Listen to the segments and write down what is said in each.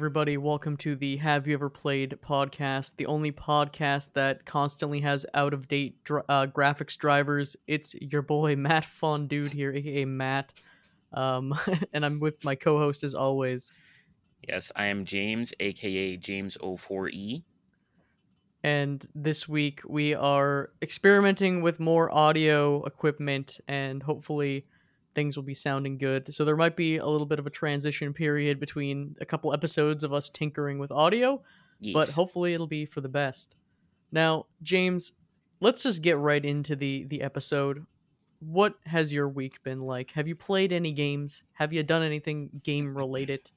Everybody, welcome to the Have You Ever Played podcast, the only podcast that constantly has out of date uh, graphics drivers. It's your boy, Matt Fun Dude here, aka Matt. Um, and I'm with my co host as always. Yes, I am James, aka James04E. And this week we are experimenting with more audio equipment and hopefully things will be sounding good. So there might be a little bit of a transition period between a couple episodes of us tinkering with audio, but hopefully it'll be for the best. Now, James, let's just get right into the the episode. What has your week been like? Have you played any games? Have you done anything game related?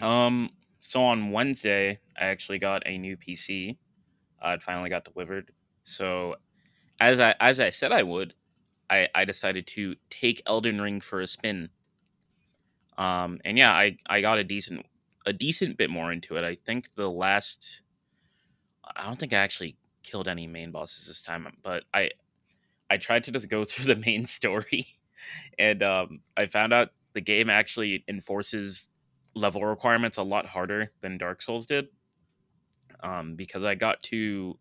Um. So on Wednesday, I actually got a new PC. Uh, it finally got delivered. So, as I as I said I would, I I decided to take Elden Ring for a spin. Um. And yeah, I I got a decent a decent bit more into it. I think the last. I don't think I actually killed any main bosses this time, but I I tried to just go through the main story, and um, I found out the game actually enforces level requirements a lot harder than Dark Souls did. Um, because I got to,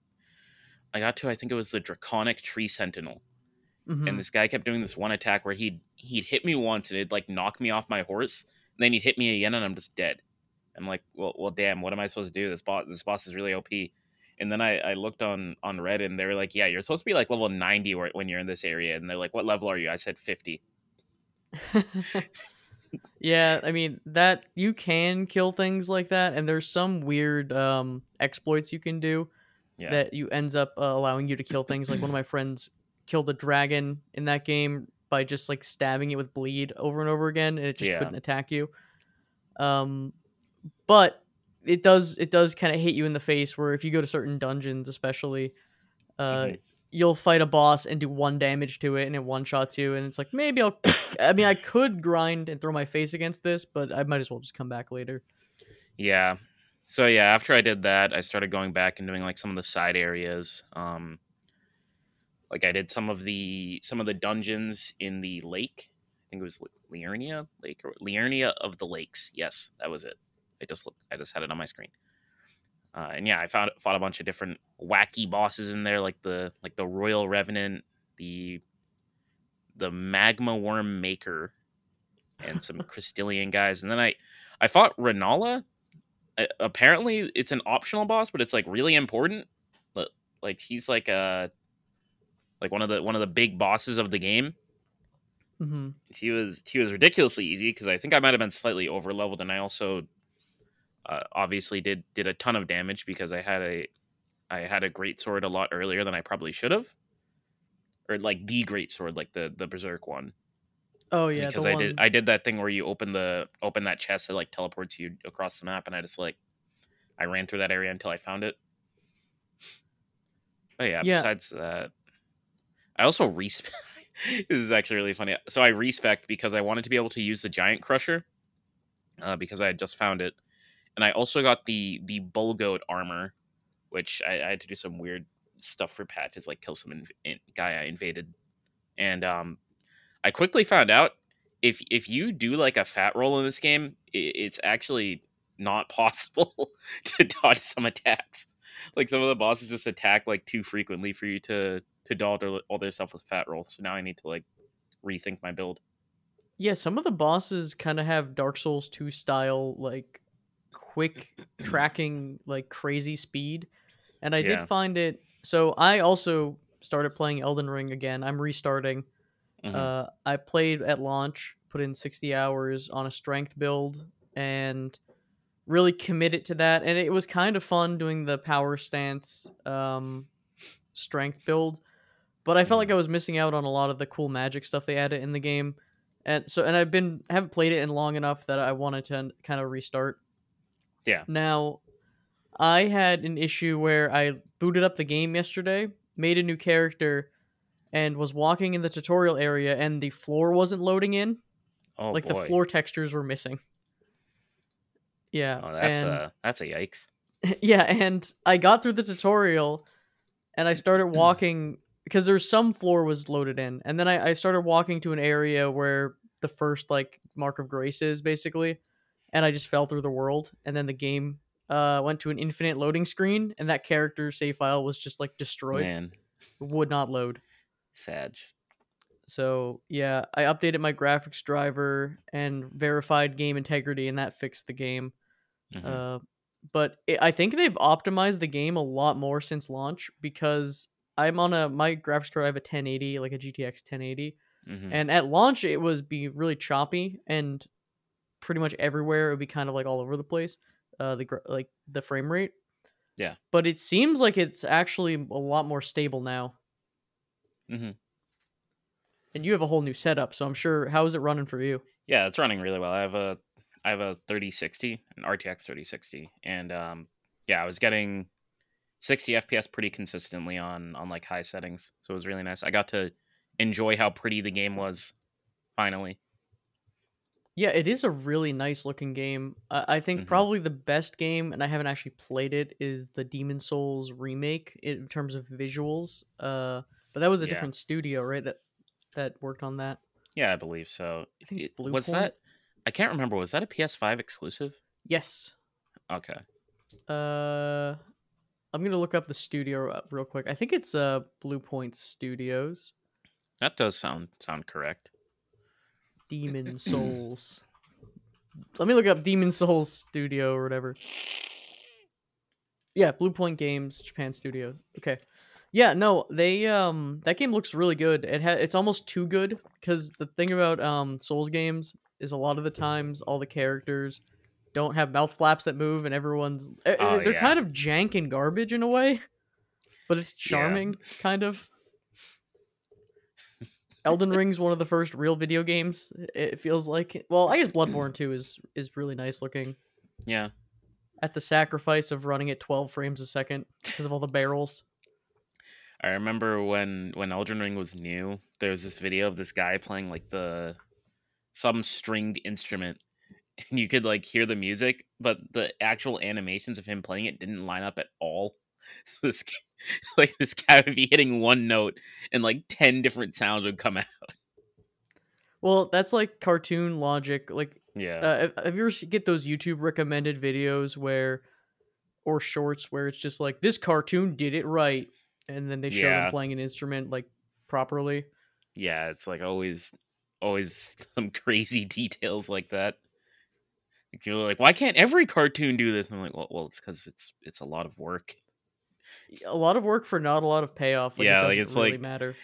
I got to I think it was the Draconic Tree Sentinel, Mhm. and this guy kept doing this one attack where he'd he'd hit me once and it'd like knock me off my horse, and then he'd hit me again and I'm just dead. I'm like, well, well, damn, what am I supposed to do? This boss, this boss is really OP. And then I, I looked on on Reddit and they were like, yeah, you're supposed to be like level 90 when you're in this area, and they're like, what level are you? I said 50. yeah, I mean that you can kill things like that, and there's some weird um, exploits you can do Yeah. that you ends up uh, allowing you to kill things. Like one of my friends killed a dragon in that game by just like stabbing it with bleed over and over again, and it just Yeah. couldn't attack you. Um, but it does it does kind of hit you in the face where if you go to certain dungeons, especially, uh, Mhm. you'll fight a boss and do one damage to it, and it one shots you, and it's like maybe I'll. I mean, I could grind and throw my face against this, but I might as well just come back later. Yeah. So yeah, after I did that, I started going back and doing like some of the side areas. Um like I did some of the some of the dungeons in the lake. I think it was Liurnia Lake or Liurnia of the Lakes. Yes, that was it. I just looked, I just had it on my screen. Uh, and yeah, I found fought a bunch of different wacky bosses in there, like the like the Royal Revenant, the the Magma Wyrm Makar, and some Crystallian guys. And then I I fought Renala. Apparently, it's an optional boss, but it's like really important. But like he's like a like one of the one of the big bosses of the game. hmm She was she was ridiculously easy because I think I might have been slightly over leveled, and I also uh, obviously did did a ton of damage because I had a I had a great sword a lot earlier than I probably should have, or like the great sword, like the the berserk one Oh yeah, because I one... did I did that thing where you open the open that chest that like teleports you across the map, and I just like I ran through that area until I found it. But yeah, Yeah. besides that, I also respec. this is actually really funny. So I respec because I wanted to be able to use the giant crusher, uh, because I had just found it, and I also got the the bull goat armor, which I, I had to do some weird stuff for patches, like kill some inv- in, guy I invaded, and um, I quickly found out if if you do like a fat roll in this game, i it's actually not possible to dodge some attacks. Like some of the bosses just attack like too frequently for you to to dodge all all their stuff with fat roll. So now I need to like rethink my build. Yeah, some of the bosses kind of have Dark Souls 2 style like quick tracking like crazy speed. And I Yeah. did find it so I also started playing Elden Ring again. I'm restarting. Mhm. Uh I played at launch, put in 60 hours on a strength build and really committed to that and it was kind of fun doing the power stance um strength build. But I felt like mm. I was missing out on a lot of the cool magic stuff they added in the game and so and I've been haven't played it in long enough that I wanted to kind of restart. Yeah. Now, I had an issue where I booted up the game yesterday, made a new character, and was walking in the tutorial area, and the floor wasn't loading in. oh like boy. the floor textures were missing. Yeah, Oh, that's and, a that's a yikes. yeah, and I got through the tutorial, and I started walking because there's some floor was loaded in, and then I, I started walking to an area where the first like mark of grace is basically, and I just fell through the world, and then the game uh went to an infinite loading screen, and that character save file was just like destroyed, Man, would not load. sad. So yeah, I updated my graphics driver and verified game integrity, and that fixed the game. Mhm. Uh, but it, I think they've optimized the game a lot more since launch because I'm on a my graphics card. I have a 1080, like a GTX 1080, Mhm. and at launch it was be really choppy and pretty much everywhere it would be kind of like all over the place. Uh, the like the frame rate. Yeah. But it seems like it's actually a lot more stable now. Mm-hmm. And you have a whole new setup, so I'm sure. How is it running for you? Yeah, it's running really well. I have a I have a 3060, an RTX 3060, and um, yeah, I was getting 60 FPS pretty consistently on on like high settings, so it was really nice. I got to enjoy how pretty the game was. Finally, Yeah, it is a really nice looking game. Uh, I think Mhm. probably the best game, and I haven't actually played it, is the Demon's Souls remake in terms of visuals. Uh, but that was a Yeah. different studio, right? That that worked on that. yeah, I believe so. I think it's It- Blue was Point. that? I can't remember. Was that a PS5 exclusive? Yes. Okay. Uh, I'm gonna look up the studio real quick. I think it's uh Bluepoint Studios. That does sound sound correct. Demon Souls. Let me look up Demon's Souls Studio or whatever. Yeah, Bluepoint Games, Japan Studio. Okay. Yeah, no, they um that game looks really good. It ha- it's almost too good cuz the thing about um Souls games is a lot of the times all the characters don't have mouth flaps that move and everyone's eh, eh, Oh, they're yeah. kind of jank and garbage in a way, but it's Yeah. charming kind of. Elden Ring's one of the first real video games. It feels like. Well, I guess Bloodborne 2 is is really nice looking. Yeah. At the sacrifice of running at 12 frames a second because of all the barrels. I remember when when Elden Ring was new, there was this video of this guy playing like the some stringed instrument and you could like hear the music, but the actual animations of him playing it didn't line up at all. So this like this guy would be hitting one note and like 10 different sounds would come out. Well, that's like cartoon logic. Like, Yeah. uh, have- have you ever get those YouTube recommended videos where, or shorts where it's just like this cartoon did it right, and then they show Yeah. them playing an instrument like properly. yeah, it's like always always some crazy details like that. You're like, why can't every cartoon do this? I'm like, well, well, it's because it's it's a lot of work. A lot of work for not a lot of payoff. Like, Yeah, it like, doesn't it's really like- matter.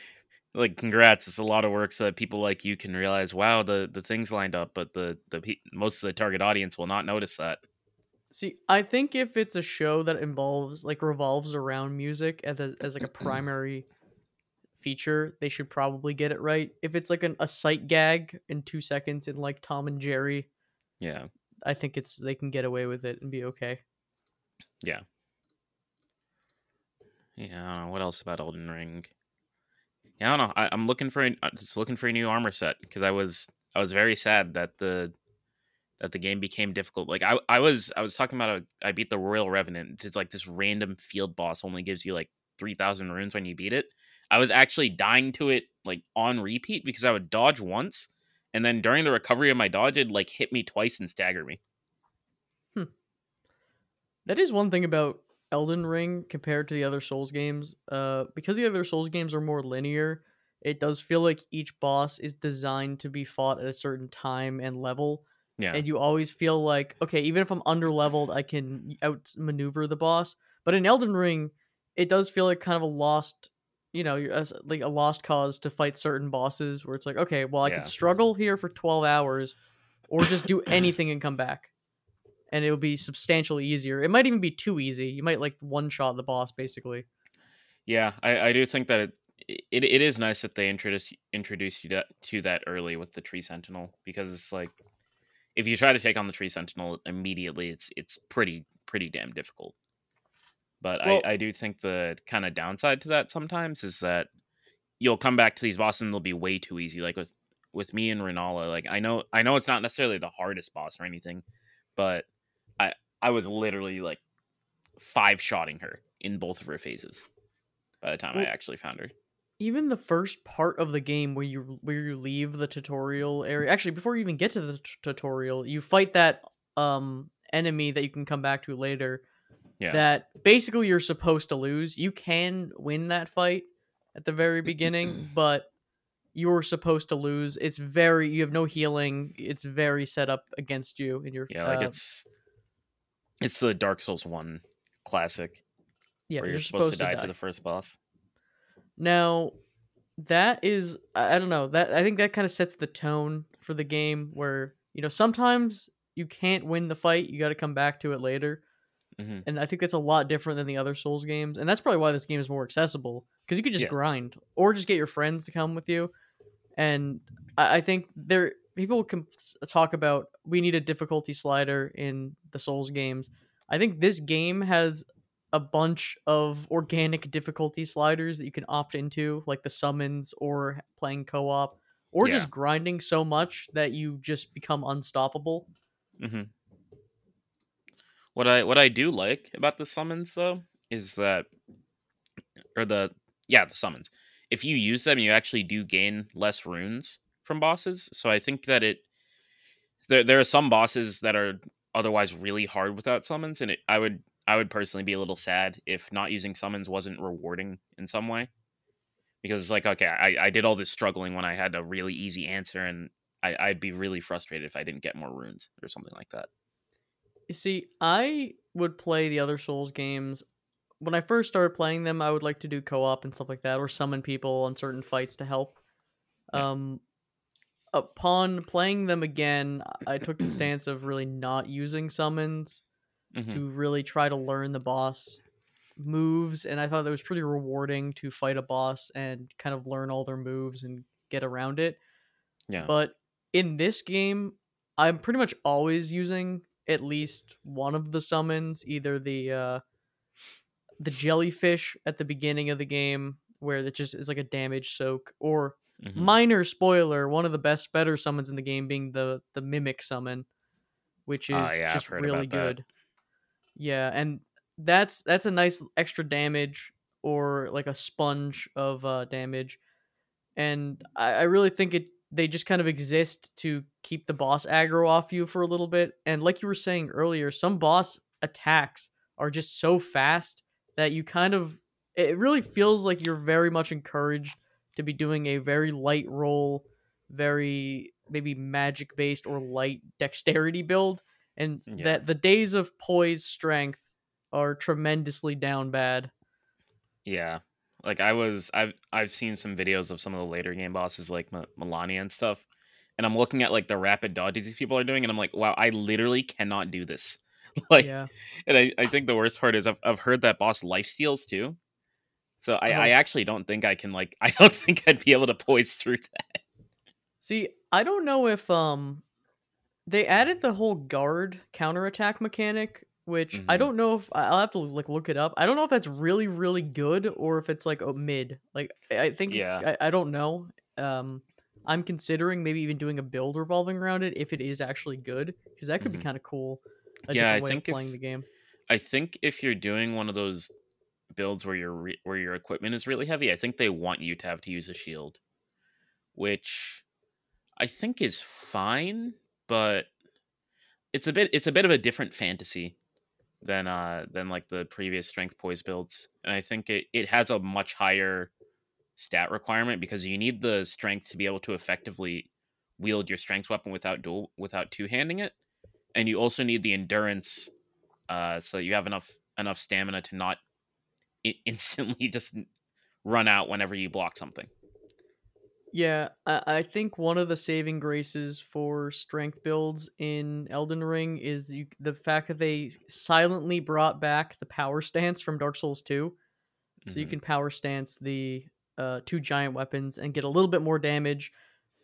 like congrats it's a lot of work so that people like you can realize wow the the things lined up but the the most of the target audience will not notice that See, I think if it's a show that involves like revolves around music as a, as like a primary feature, they should probably get it right. If it's like an, a sight gag in two seconds in like Tom and Jerry, yeah I think it's they can get away with it and be okay. yeah. Yeah, i don't know what else about elden ring? Yeah i don't know I, i'm looking for a, uh, just looking for a new armor set because i was i was very sad that the that the game became difficult like i i was i was talking about a, i beat the royal revenant it's like this random field boss only gives you like 3000 runes when you beat it. I was actually dying to it like on repeat because i would dodge once and then during the recovery of my dodge it'd like hit me twice and stagger me That is one thing about Elden Ring compared to the other Souls games. Uh, because the other Souls games are more linear, it does feel like each boss is designed to be fought at a certain time and level. yeah and you always feel like okay even if i'm under leveled i can outmaneuver the boss but in elden ring it does feel like kind of a lost you know you're as- like a lost cause to fight certain bosses where it's like okay well i Yeah. could struggle here for 12 hours or just do anything and come back and it will be substantially easier it might even be too easy you might like one shot the boss basically Yeah, I, I do think that it, it it is nice that they introduce introduce you to, to that early with the tree sentinel because it's like if you try to take on the tree sentinel immediately, it's it's pretty pretty damn difficult. But Well- I, I do think the kind of downside to that sometimes is that you'll come back to these bosses and they'll be way too easy. Like with with me and Renala, like I know I know it's not necessarily the hardest boss or anything, but I I was literally like five shotting her in both of her phases by the time I actually found her. even the first part of the game where you where you leave the tutorial area actually before you even get to the t- tutorial you fight that um enemy that you can come back to later Yeah. that basically you're supposed to lose. You can win that fight at the very beginning, but you're supposed to lose. It's very you have no healing. It's very set up against you in your yeah, like uh, it's it's the Dark Souls one classic yeah, where you're, you're, supposed, to die, to the first boss. Now, that is I don't know. That I think that kind of sets the tone for the game where, you know, sometimes you can't win the fight, you got to come back to it later. Hmm And I think that's a lot different than the other Souls games. And that's probably why this game is more accessible because you could just Yeah. grind or just get your friends to come with you. And I, I think there people can talk about we need a difficulty slider in the Souls games. I think this game has a bunch of organic difficulty sliders that you can opt into, like the summons or playing co-op or Yeah. just grinding so much that you just become unstoppable. hmm What I what I do like about the summons though is that, or the yeah the summons. If you use them, you actually do gain less runes from bosses. So I think that it there there are some bosses that are otherwise really hard without summons, and it, I would I would personally be a little sad if not using summons wasn't rewarding in some way. Because it's like, okay, I, I did all this struggling when I had a really easy answer, and I, I'd be really frustrated if I didn't get more runes or something like that. You see, I would play the other Souls games. When I first started playing them, I would like to do co-op and stuff like that, or summon people on certain fights to help. Yeah. Um, upon playing them again, I took the stance of really not using summons Mhm. to really try to learn the boss moves, and I thought that was pretty rewarding to fight a boss and kind of learn all their moves and get around it. Yeah. But in this game, I'm pretty much always using at least one of the summons, either the uh the jellyfish at the beginning of the game where it just is like a damage soak or Mhm. minor spoiler, one of the best better summons in the game being the the mimic summon, which is Ah, yeah, just really about that. good. Yeah, and that's that's a nice extra damage or like a sponge of uh damage. And I, I really think it they just kind of exist to keep the boss aggro off you for a little bit. And like you were saying earlier, some boss attacks are just so fast that you kind of it really feels like you're very much encouraged to be doing a very light roll, very maybe magic based or light dexterity build, and Yeah. that the days of poise strength are tremendously down bad. Yeah. Like I was I've I've seen some videos of some of the later game bosses like M- Malenia and stuff. And I'm looking at like the rapid dodges these people are doing and I'm like, wow, I literally cannot do this. like yeah, and I, I think the worst part is I've I've heard that boss life steals too. So I, Uh-huh. I actually don't think I can like I don't think I'd be able to poise through that. See, I don't know if um they added the whole guard counterattack mechanic, which I Mhm. don't know if I- I'll have to like look it up. I don't know if that's really really good or if it's like a mid. Like I I think Yeah. I, I don't know. Um I'm considering maybe even doing a build revolving around it if it is actually good because that could be Mhm. kind of cool. Yeah, I way think of playing if- the game. I think if you're doing one of those builds where your re- where your equipment is really heavy, I think they want you to have to use a shield, which I think is fine, but it's a bit it's a bit of a different fantasy than uh than like the previous strength poise builds, and I think it it has a much higher stat requirement because you need the strength to be able to effectively wield your strength weapon without dual without two handing it, and you also need the endurance uh, so you have enough enough stamina to not instantly just run out whenever you block something. Yeah, I, I think one of the saving graces for strength builds in Elden Ring is you, the fact that they silently brought back the power stance from Dark Souls 2. So you Mhm. can power stance the uh, two giant weapons and get a little bit more damage.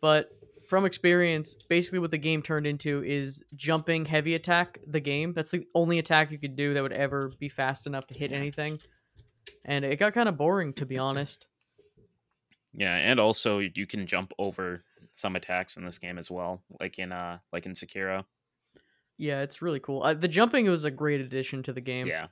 But from experience, basically what the game turned into is jumping heavy attack the game. That's the only attack you could do that would ever be fast enough to hit anything. And it got kind of boring, to be honest. Yeah, and also you can jump over some attacks in this game as well, like in uh like in Sekiro. Yeah, it's really cool. Uh, the jumping was a great addition to the game. Yeah,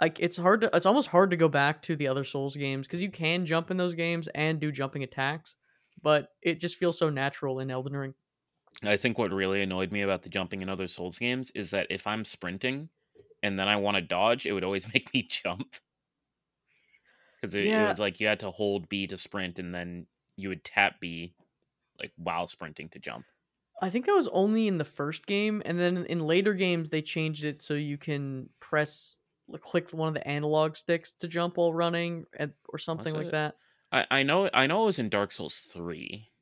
like it's hard to it's almost hard to go back to the other souls games because you can jump in those games and do jumping attacks but it just feels so natural in elden ring I think what really annoyed me about the jumping in other Souls games is that if I'm sprinting and then I want to dodge, it would always make me jump. Because it, it was like you had to hold B to sprint and then you would tap B like while sprinting to jump. I think that was only in the first game, and then in later games they changed it so you can press click one of the analog sticks to jump while running, and, or something like it? that. I, I know I know it was in Dark Souls 3.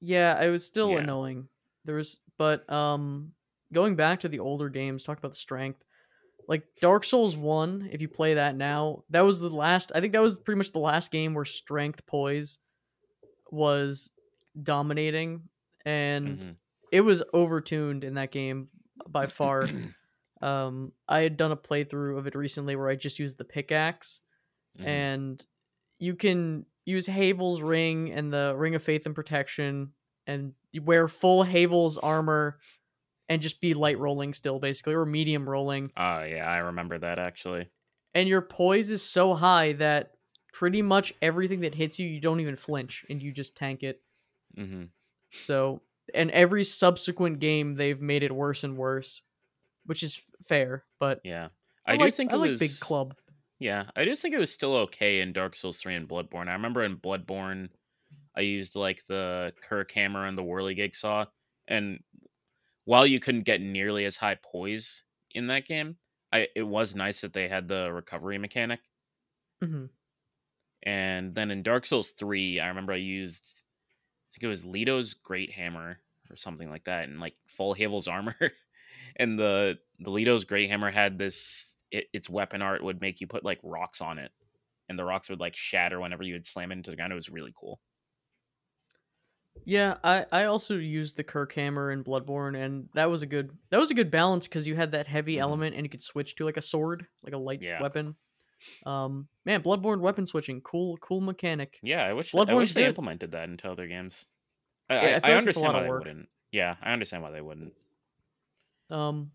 Yeah, it was still Yeah. annoying. There was, but um, going back to the older games, talk about the strength. Like Dark Souls One, if you play that now, that was the last. I think that was pretty much the last game where strength poise was dominating, and Mhm. it was overtuned in that game by far. um, I had done a playthrough of it recently where I just used the pickaxe, Mhm. and you can use Havel's ring and the ring of faith and protection, and you wear full Havel's armor, and just be light rolling still, basically, or medium rolling. Oh yeah, I remember that actually. And your poise is so high that pretty much everything that hits you, you don't even flinch, and you just tank it. hmm So, and every subsequent game, they've made it worse and worse, which is f- fair. But Yeah. I, I, do like, think I it like was Big Club. Yeah, I just think it was still okay in Dark Souls 3 and Bloodborne. I remember in Bloodborne, I used like the Kirkhammer and the Whirligig saw, and while you couldn't get nearly as high poise in that game, I it was nice that they had the recovery mechanic. hmm And then in Dark Souls 3, I remember I used I think it was Ledo's Great Hammer or something like that, and like full Havel's armor. and the the Ledo's Great Hammer had this it, its weapon art would make you put like rocks on it, and the rocks would like shatter whenever you would slam it into the ground. It was really cool. Yeah, I, I also used the Kirkhammer in Bloodborne, and that was a good that was a good balance because you had that heavy Mhm. element, and you could switch to like a sword, like a light Yeah. weapon. Um, man, Bloodborne weapon switching, cool, cool mechanic. Yeah, I wish I wish they implemented that into other games. I, Yeah, I I, I like understand lot why of they wouldn't. Yeah, I understand why they wouldn't. Um,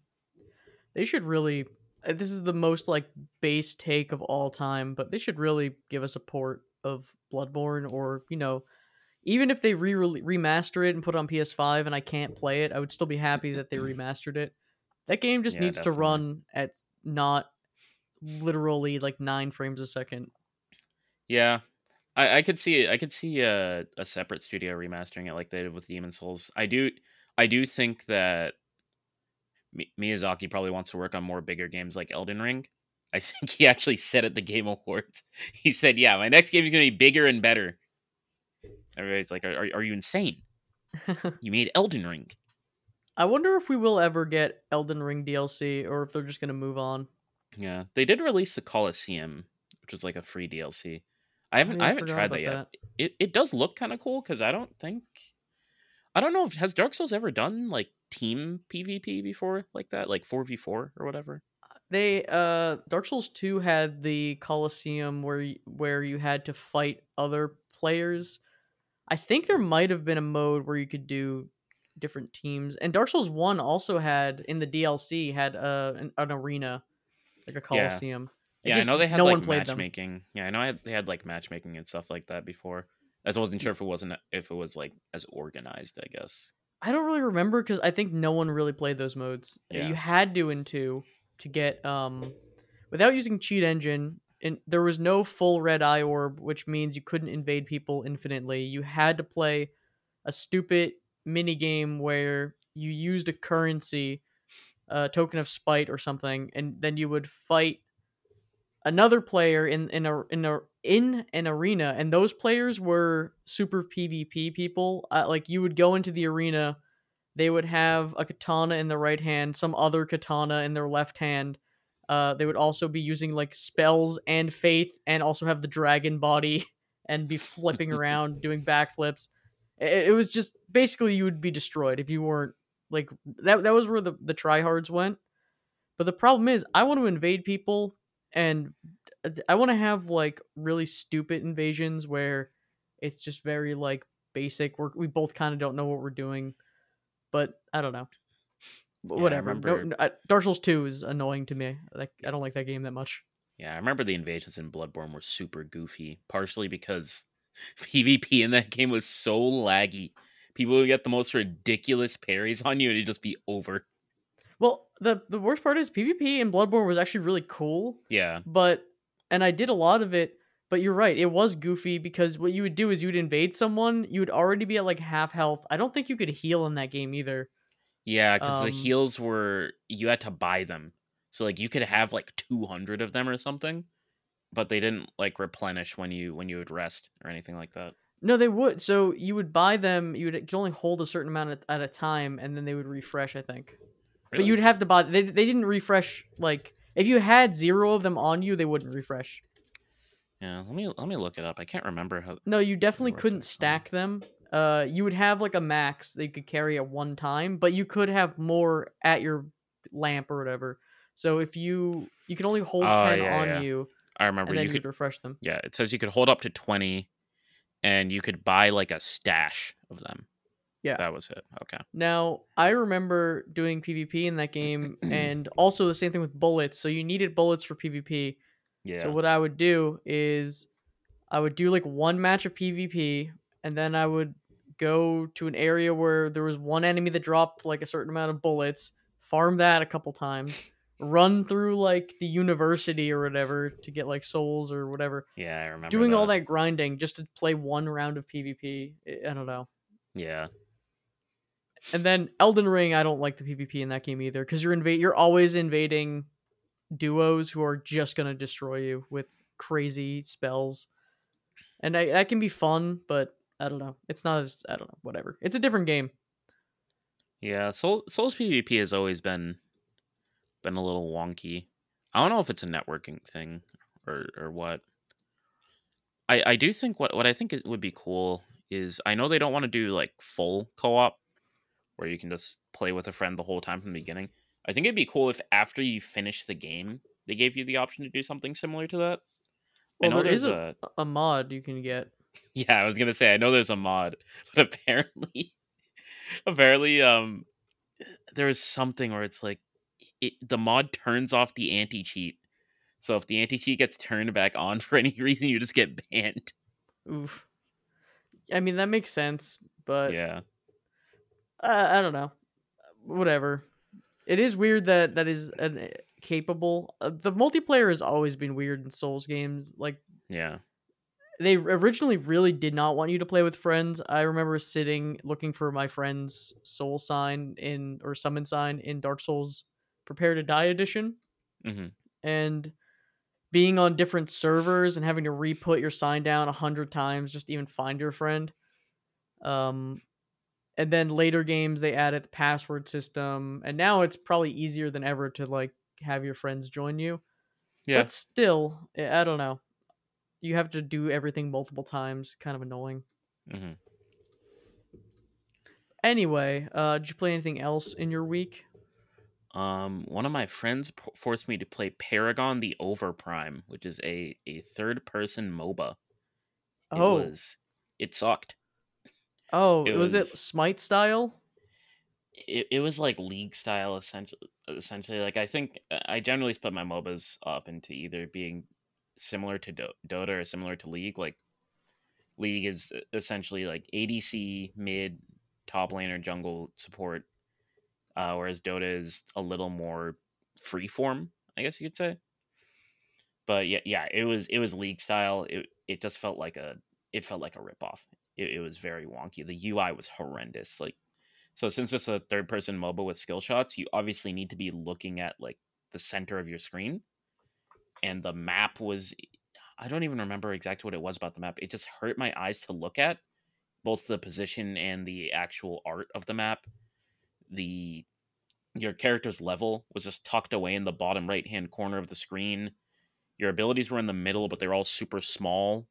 they should really. uh, This is the most like base take of all time, but they should really give us a port of Bloodborne, or you know, even if they re remaster it and put it on PS5 and I can't play it, I would still be happy that they remastered it. That game just Yeah, needs to run at not literally like nine frames a second. Yeah, I, I could see I could see a, a separate studio remastering it like they did with Demon's Souls. I do I do think that Miyazaki probably wants to work on more bigger games like Elden Ring. I think he actually said at the Game Awards, he said, "Yeah, my next game is going to be bigger and better." Everybody's like, "Are, are, you insane? You made Elden Ring." I wonder if we will ever get Elden Ring DLC or if they're just gonna move on. Yeah, they did release the Colosseum, which was like a free DLC. I haven't I haven't tried that yet. It it does look kind of cool because I don't think I don't know if has Dark Souls ever done like team PvP before like that, like four v four or whatever. They uh Dark Souls 2 had the Colosseum where where you had to fight other players. I think there might have been a mode where you could do different teams. And Dark Souls 1 also had in the DLC had uh, an, an arena like a Yeah. Yeah, just- I know they had no like one played them. matchmaking. Yeah, I know I had, they had like matchmaking and stuff like that before. I wasn't sure if it wasn't if it was like as organized. I guess. I don't really remember because I think no one really played those modes. Yeah. You had to in two to get um without using cheat engine. And there was no full red eye orb, which means you couldn't invade people infinitely. You had to play a stupid mini game where you used a currency, a token of spite or something, and then you would fight another player in in a in a in an arena, and those players were super PvP people. Uh, like you would go into the arena, they would have a katana in their right hand, some other katana in their left hand. Uh, they would also be using like spells and faith, and also have the dragon body and be flipping around doing backflips. It, it was just basically you would be destroyed if you weren't like that. That was where the the tryhards went. But the problem is, I want to invade people, and I want to have like really stupid invasions where it's just very like basic. We're, we both kind of don't know what we're doing, but I don't know. Yeah, Whatever. No- remember- no, I- Dark Souls Two is annoying to me. Like I don't like that game that much. Yeah, I remember the invasions in Bloodborne were super goofy, partially because PvP in that game was so laggy. People would get the most ridiculous parries on you, and it'd just be over. Well, the the worst part is PvP in Bloodborne was actually really cool, Yeah, but and I did a lot of it. But you're right, it was goofy because what you would do is you would invade someone, you would already be at like half health. I don't think you could heal in that game either. Yeah, because the Um, heals were you had to buy them, so like you could have like two hundred of them or something, but they didn't like replenish when you when you would rest or anything like that. No, they would. So you would buy them. You would you could only hold a certain amount at, at a time, and then they would refresh. I think, but you'd have to buy. They they didn't refresh. Like if you had zero of them on you, they wouldn't refresh. yeah. Let me let me look it up. I can't remember how. No, you definitely couldn't stack them. Uh, you would have like a max that you could carry at one time, but you could have more at your lamp or whatever. So if you you can only hold Oh, ten yeah, on yeah. you, I remember you you could refresh them. Yeah, it says you could hold up to 20 and you could buy like a stash of them. Yeah. That was it. Okay. Now, I remember doing PvP in that game, and also the same thing with bullets. So you needed bullets for PvP. Yeah. So what I would do is I would do like one match of PvP, and then I would go to an area where there was one enemy that dropped like a certain amount of bullets, farm that a couple times, run through like the university or whatever to get like souls or whatever. yeah, I remember Doing all that grinding just to play one round of PvP. I- I don't know. Yeah. And then Elden Ring, I don't like the PvP in that game either because you're invade you're always invading duos who are just gonna destroy you with crazy spells, and I, that can be fun, but I don't know. It's not as I don't know. Whatever. It's a different game. Yeah, Soul, Souls PvP has always been been a little wonky. I don't know if it's a networking thing or or what. I I do think what what I think it would be cool is I know they don't want to do like full co-op where you can just play with a friend the whole time from the beginning. I think it'd be cool if after you finish the game, they gave you the option to do something similar to that. I Well, know there is a, a mod you can get. yeah, I was gonna say I know there's a mod, but apparently, apparently, um, there is something where it's like it, the mod turns off the anti cheat. So if the anti cheat gets turned back on for any reason, you just get banned. Oof. I mean that makes sense, but yeah, uh, I don't know. Whatever. It is weird that that is an capable. Uh, the multiplayer has always been weird in Souls games. Like yeah, they originally really did not want you to play with friends. I remember sitting looking for my friend's soul sign in or summon sign in Dark Souls Prepare to Die edition hmm and being on different servers and having to re-put your sign down a hundred times just to even find your friend. Um and then later games they added the password system and now it's probably easier than ever to like have your friends join you. yeah. But still, I don't know. You have to do everything multiple times, kind of annoying. hmm Anyway, uh, did you play anything else in your week? Um, one of my friends p- forced me to play Paragon: The Overprime, which is a a third person MOBA. It Oh, was it sucked. oh, it was, it Smite style? it, it was like league style essentially essentially like i think uh, i generally split my mobas up into either being similar to Do- dota or similar to league like league is essentially like adc mid top laner jungle support uh, whereas dota is a little more freeform i guess you could say. But yeah yeah it was it was league style. It, it just felt like a it felt like a ripoff. It, it was very wonky. The ui was horrendous like so since it's a third person mobile with skill shots, you obviously need to be looking at like the center of your screen. And the map was I don't even remember exactly what it was about the map. It just hurt my eyes to look at both the position and the actual art of the map. The your character's level was just tucked away in the bottom right hand corner of the screen. Your abilities were in the middle, but they're all super small.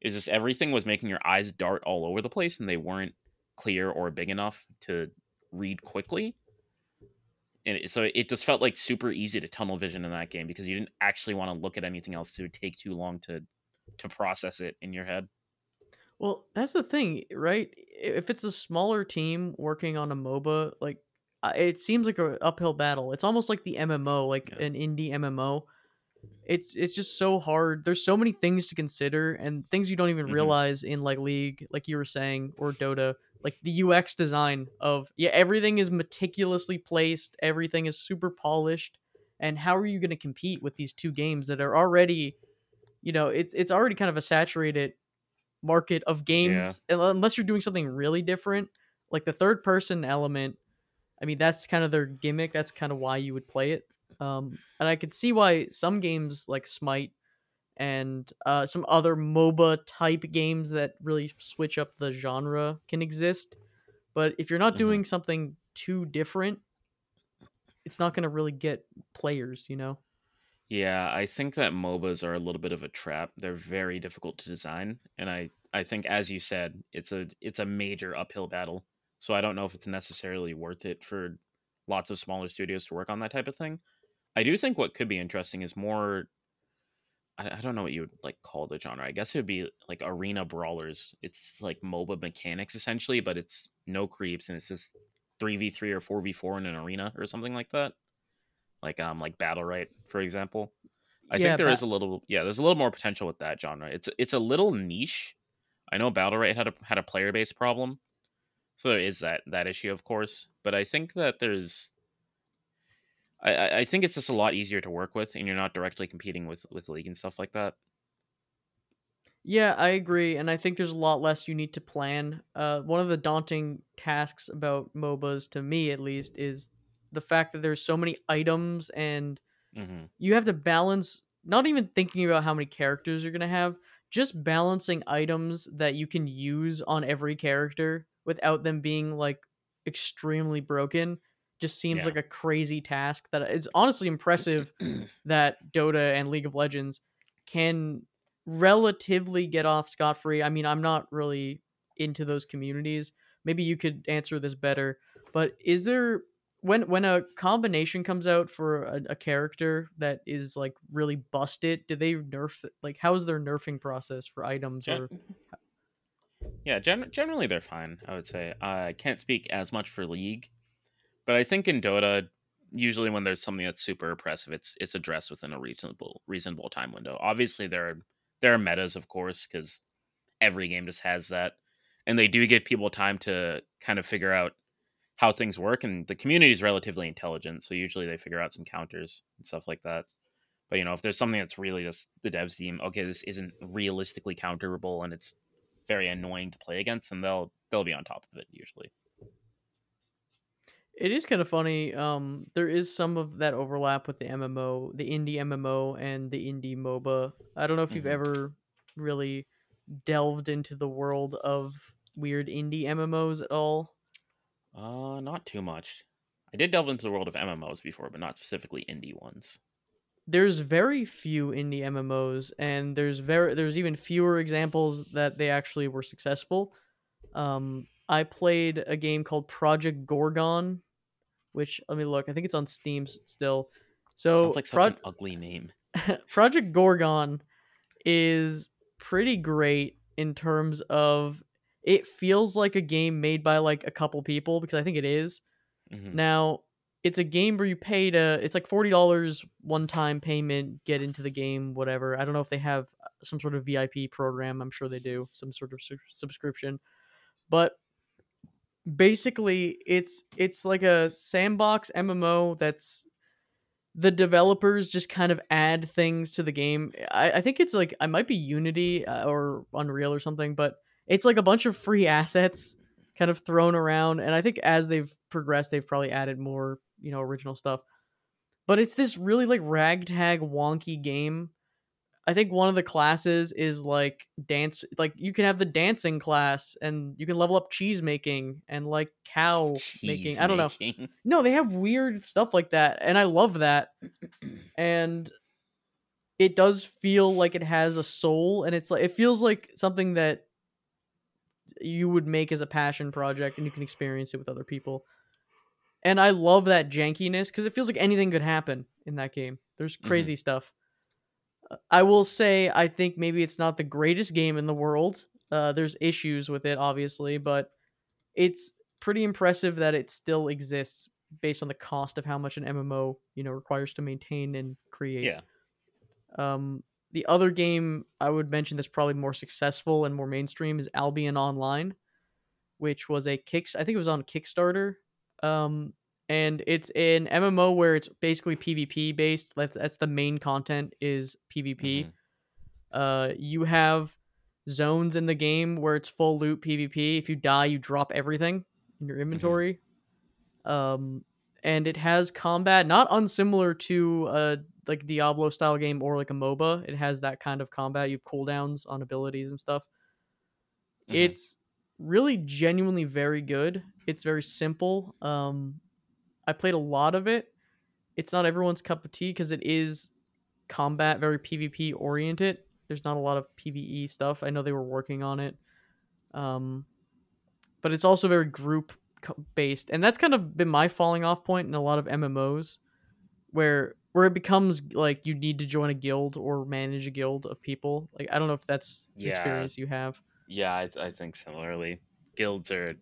Is this everything was making your eyes dart all over the place and they weren't clear or big enough to read quickly. And it, so it just felt like super easy to tunnel vision in that game because you didn't actually want to look at anything else. It would take too long to to process it in your head. Well, that's the thing, right? If it's a smaller team working on a MOBA, like it seems like an uphill battle. It's almost like the MMO, like Yeah. an indie MMO. It's it's just so hard. There's so many things to consider and things you don't even Mhm. realize in like League, like you were saying, or Dota, like the UX design of yeah, everything is meticulously placed, everything is super polished, and how are you going to compete with these two games that are already, you know, it's it's already kind of a saturated market of games unless you're doing something really different, like the third person element. I mean, that's kind of their gimmick. That's kind of why you would play it. Um, and I could see why some games like Smite and uh, some other MOBA type games that really switch up the genre can exist. But if you're not Mhm. doing something too different, it's not going to really get players, you know? Yeah, I think that MOBAs are a little bit of a trap. They're very difficult to design, and I I think as you said, it's a it's a major uphill battle. So I don't know if it's necessarily worth it for lots of smaller studios to work on that type of thing. I do think what could be interesting is more I, I don't know what you would like call the genre. I guess it would be like arena brawlers. It's like MOBA mechanics essentially, but it's no creeps and it's just 3v3 or 4v4 in an arena or something like that. Like um like Battlerite, for example. I Yeah, think there is a little yeah, there's a little more potential with that genre. It's it's a little niche. I know Battlerite had a had a player base problem. So there is that that issue of course, but I think that there's I, I- think it's just a lot easier to work with and you're not directly competing with with league and stuff like that. Yeah, I agree, and I think there's a lot less you need to plan. Uh, one of the daunting tasks about MOBAs, to me at least, is the fact that there's so many items, and hmm you have to balance. Not even thinking about how many characters you're gonna have, just balancing items that you can use on every character without them being like extremely broken. Just seems Yeah. like a crazy task. That it's honestly impressive that Dota and League of Legends can relatively get off scot free. I mean, I'm not really into those communities. Maybe you could answer this better. But is there when when a combination comes out for a, a character that is like really busted, do they nerf it? like how is their nerfing process for items Gen- or yeah, gen- generally they're fine. I would say I can't speak as much for League, but I think in Dota, usually when there's something that's super oppressive, it's it's addressed within a reasonable reasonable time window. Obviously, there are there are metas, of course, because every game just has that, and they do give people time to kind of figure out how things work. And the community is relatively intelligent, so usually they figure out some counters and stuff like that. But you know, if there's something that's really just the devs team, okay, this isn't realistically counterable and it's very annoying to play against, and they'll they'll be on top of it usually. It is kind of funny. Um, there is some of that overlap with the MMO, the indie MMO, and the indie MOBA. I don't know if you've Mhm. ever really delved into the world of weird indie MMOs at all. Uh, not too much. I did delve into the world of MMOs before, but not specifically indie ones. There's very few indie MMOs, and there's very there's even fewer examples that they actually were successful. Um, I played a game called Project Gorgon, which let me look. I think it's on Steam still. So Sounds like such Pro- an ugly name. Project Gorgon is pretty great in terms of it feels like a game made by like a couple people because I think it is. Mhm. Now, it's a game where you pay to it's like $40 one time payment, get into the game, whatever. I don't know if they have uh, some sort of VIP program. I'm sure they do, some sort of su- subscription. But basically it's it's like a sandbox MMO that's the developers just kind of add things to the game. I, I think it's like I might be Unity uh, or Unreal or something, but it's like a bunch of free assets kind of thrown around. And I think as they've progressed, they've probably added more, you know, original stuff. But it's this really like ragtag wonky game. I think one of the classes is like dance, like you can have the dancing class, and you can level up cheese making and like cow making. I don't know. making. No, they have weird stuff like that, and I love that. And it does feel like it has a soul, and it's like it feels like something that you would make as a passion project, and you can experience it with other people. And I love that jankiness because it feels like anything could happen in that game. There's mm-hmm. crazy stuff. I will say I think maybe it's not the greatest game in the world. Uh, there's issues with it, obviously, but it's pretty impressive that it still exists based on the cost of how much an MMO you know requires to maintain and create. Yeah. Um, the other game I would mention that's probably more successful and more mainstream is Albion Online. which was a kick. I think it was on Kickstarter. Um, and it's an MMO where it's basically PvP based. That's, that's the main content is PvP. Mhm. Uh, you have zones in the game where it's full loot PvP. If you die, you drop everything in your inventory. Um, and it has combat not unsimilar to a like Diablo style game or like a MOBA. It has that kind of combat. You have cooldowns on abilities and stuff. Mhm. It's really genuinely very good. It's very simple. Um, I played a lot of it. It's not everyone's cup of tea because it is combat, very PvP oriented. There's not a lot of PvE stuff. I know they were working on it. Um, but it's also very group based, and that's kind of been my falling off point in a lot of MMOs, where where it becomes like you need to join a guild or manage a guild of people. Like I don't know if that's an Yeah. experience you have. Yeah, I, I think similarly. Guilds are.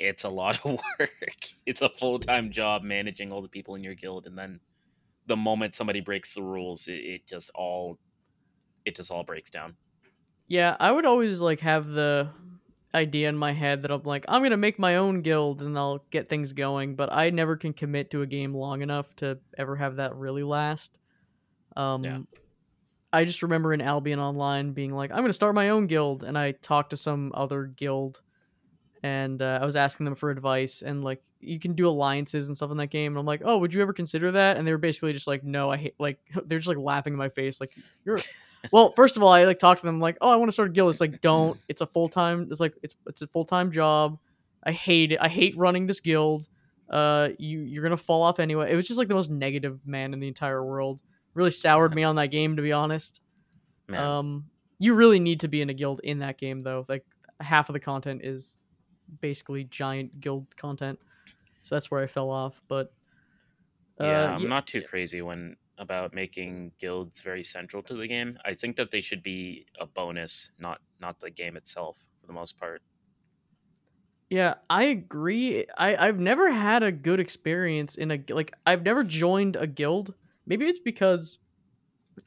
It's a lot of work. It's a full time job managing all the people in your guild, and then the moment somebody breaks the rules, it, it just all, it just all breaks down. Yeah, I would always like have the idea in my head that I'm like, I'm gonna make my own guild and I'll get things going, but I never can commit to a game long enough to ever have that really last. Um Yeah. I just remember in Albion Online being like, I'm gonna start my own guild, and I talked to some other guild, and uh, I was asking them for advice, and like you can do alliances and stuff in that game, and I'm like, oh, would you ever consider that? And they were basically just like, no, I hate like they're just like laughing in my face, like you're well, first of all, I like talked to them like, "Oh, I want to start a guild." It's like, "Don't. It's a full time. It's like it's it's a full time job. I hate it. I hate running this guild. Uh, you you're gonna fall off anyway." It was just like the most negative man in the entire world. Really soured me on that game, to be honest. Man, Um, you really need to be in a guild in that game, though. Like half of the content is basically giant guild content, so that's where I fell off. But uh, yeah, I'm yeah- not too crazy when about making guilds very central to the game. I think that they should be a bonus, not not the game itself for the most part. Yeah, I agree. I I've never had a good experience in a like I've never joined a guild. Maybe it's because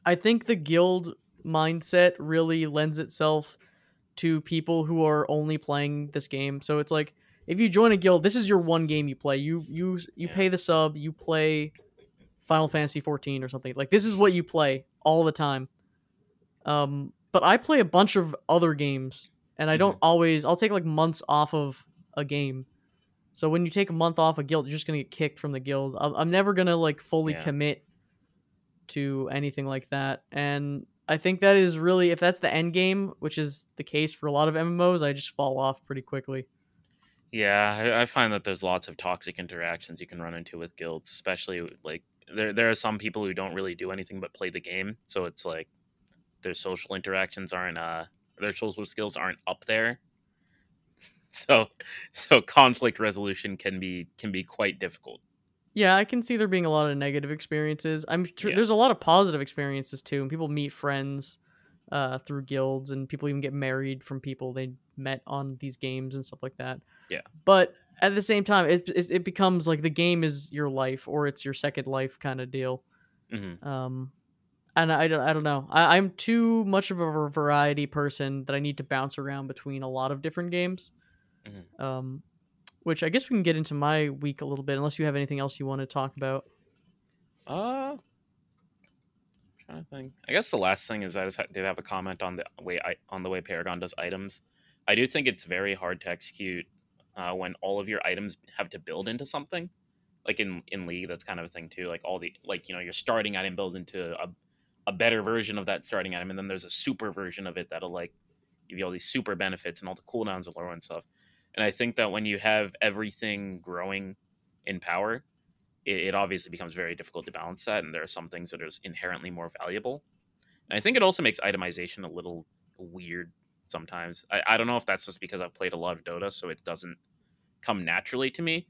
I think the guild mindset really lends itself to people who are only playing this game. So it's like if you join a guild, this is your one game you play. You you you Yeah. pay the sub, you play Final Fantasy 14 or something. Like this is what you play all the time. Um but I play a bunch of other games and I don't always I'll take like months off of a game. So when you take a month off a guild, you're just gonna get kicked from the guild. I'm, I'm never gonna like fully Yeah. commit to anything like that, and I think that is really if that's the end game, which is the case for a lot of MMOs, I just fall off pretty quickly. Yeah, I, find that there's lots of toxic interactions you can run into with guilds, especially like there there are some people who don't really do anything but play the game, so it's like their social interactions aren't uh their social skills aren't up there. So so conflict resolution can be can be quite difficult. Yeah, I can see there being a lot of negative experiences. I'm sure Yeah. there's a lot of positive experiences too, and people meet friends uh, through guilds, and people even get married from people they met on these games and stuff like that. Yeah. But at the same time, it it, it becomes like the game is your life, or it's your second life kind of deal. hmm Um, and I don't, I don't know. I, I'm too much of a variety person that I need to bounce around between a lot of different games. Mhm. Um, which I guess we can get into my week a little bit, unless you have anything else you want to talk about. Uh, trying to think. I guess the last thing is I just did have a comment on the way I on the way Paragon does items. I do think it's very hard to execute uh, when all of your items have to build into something. Like in in League, that's kind of a thing too. Like all the like you know your starting item builds into a a better version of that starting item, and then there's a super version of it that'll like give you all these super benefits and all the cooldowns are lower and stuff. And I think that when you have everything growing in power, it, it obviously becomes very difficult to balance that, and there are some things that are inherently more valuable. And I think it also makes itemization a little weird sometimes. I, I don't know if that's just because I've played a lot of Dota, so it doesn't come naturally to me.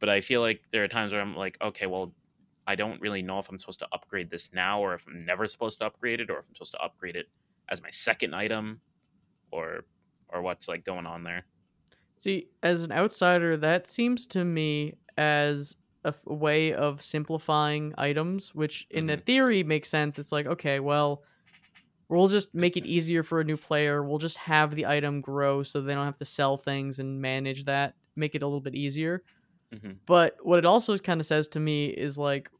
But I feel like there are times where I'm like, okay, well, I don't really know if I'm supposed to upgrade this now, or if I'm never supposed to upgrade it, or if I'm supposed to upgrade it as my second item, or or what's like going on there. See, as an outsider, that seems to me as a f- way of simplifying items, which in a Mhm. theory makes sense. It's like, okay, well, we'll just make it easier for a new player. We'll just have the item grow so they don't have to sell things and manage that. Make it a little bit easier. hmm But what it also kind of says to me is like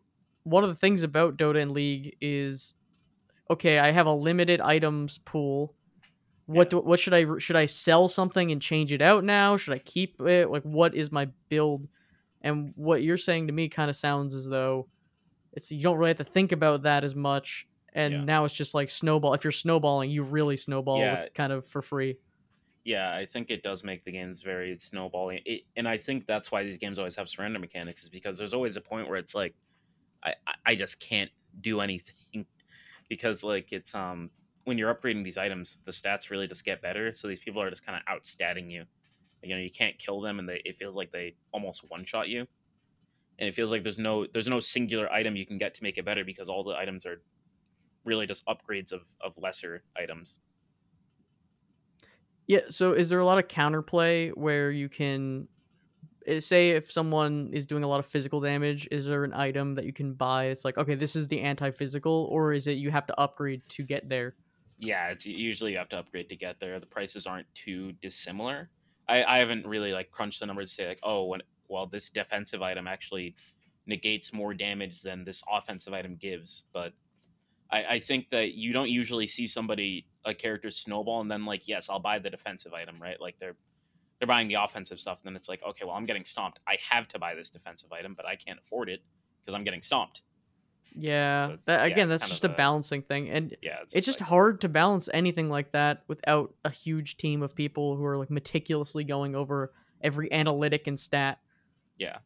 one of the things about Dota and League is okay, I have a limited items pool. What do, what should I should I sell something and change it out now? Should I keep it? Like what is my build? And what you're saying to me kind of sounds as though it's you don't really have to think about that as much. And Yeah. now it's just like snowball. If you're snowballing, you really snowball Yeah. with kind of for free. Yeah, I think it does make the games very snowballing. It, and I think that's why these games always have surrender mechanics, is because there's always a point where it's like, I, I- I just can't do anything because like it's um when you're upgrading these items, the stats really just get better. So these people are just kind of outstatting you. You know, you can't kill them, and they it feels like they almost one shot you. And it feels like there's no there's no singular item you can get to make it better because all the items are really just upgrades of of lesser items. Yeah. So, is there a lot of counterplay where you can eh, say if someone is doing a lot of physical damage? Is there an item that you can buy? It's like, okay, this is the anti-physical, or is it you have to upgrade to get there? Yeah, it's usually you have to upgrade to get there. The prices aren't too dissimilar. I, I haven't really like crunched the numbers to say like, oh, when well this defensive item actually negates more damage than this offensive item gives. But I, I think that you don't usually see somebody a character snowball and then like, yes, I'll buy the defensive item, right? Like they're they're buying the offensive stuff, and then it's like, okay, well I'm getting stomped. I have to buy this defensive item, but I can't afford it because I'm getting stomped. Yeah. So that again, it's that's just a a- balancing thing, and Yeah, it's just like- hard to balance anything like that without a huge team of people who are like meticulously going over every analytic and stat. Yeah.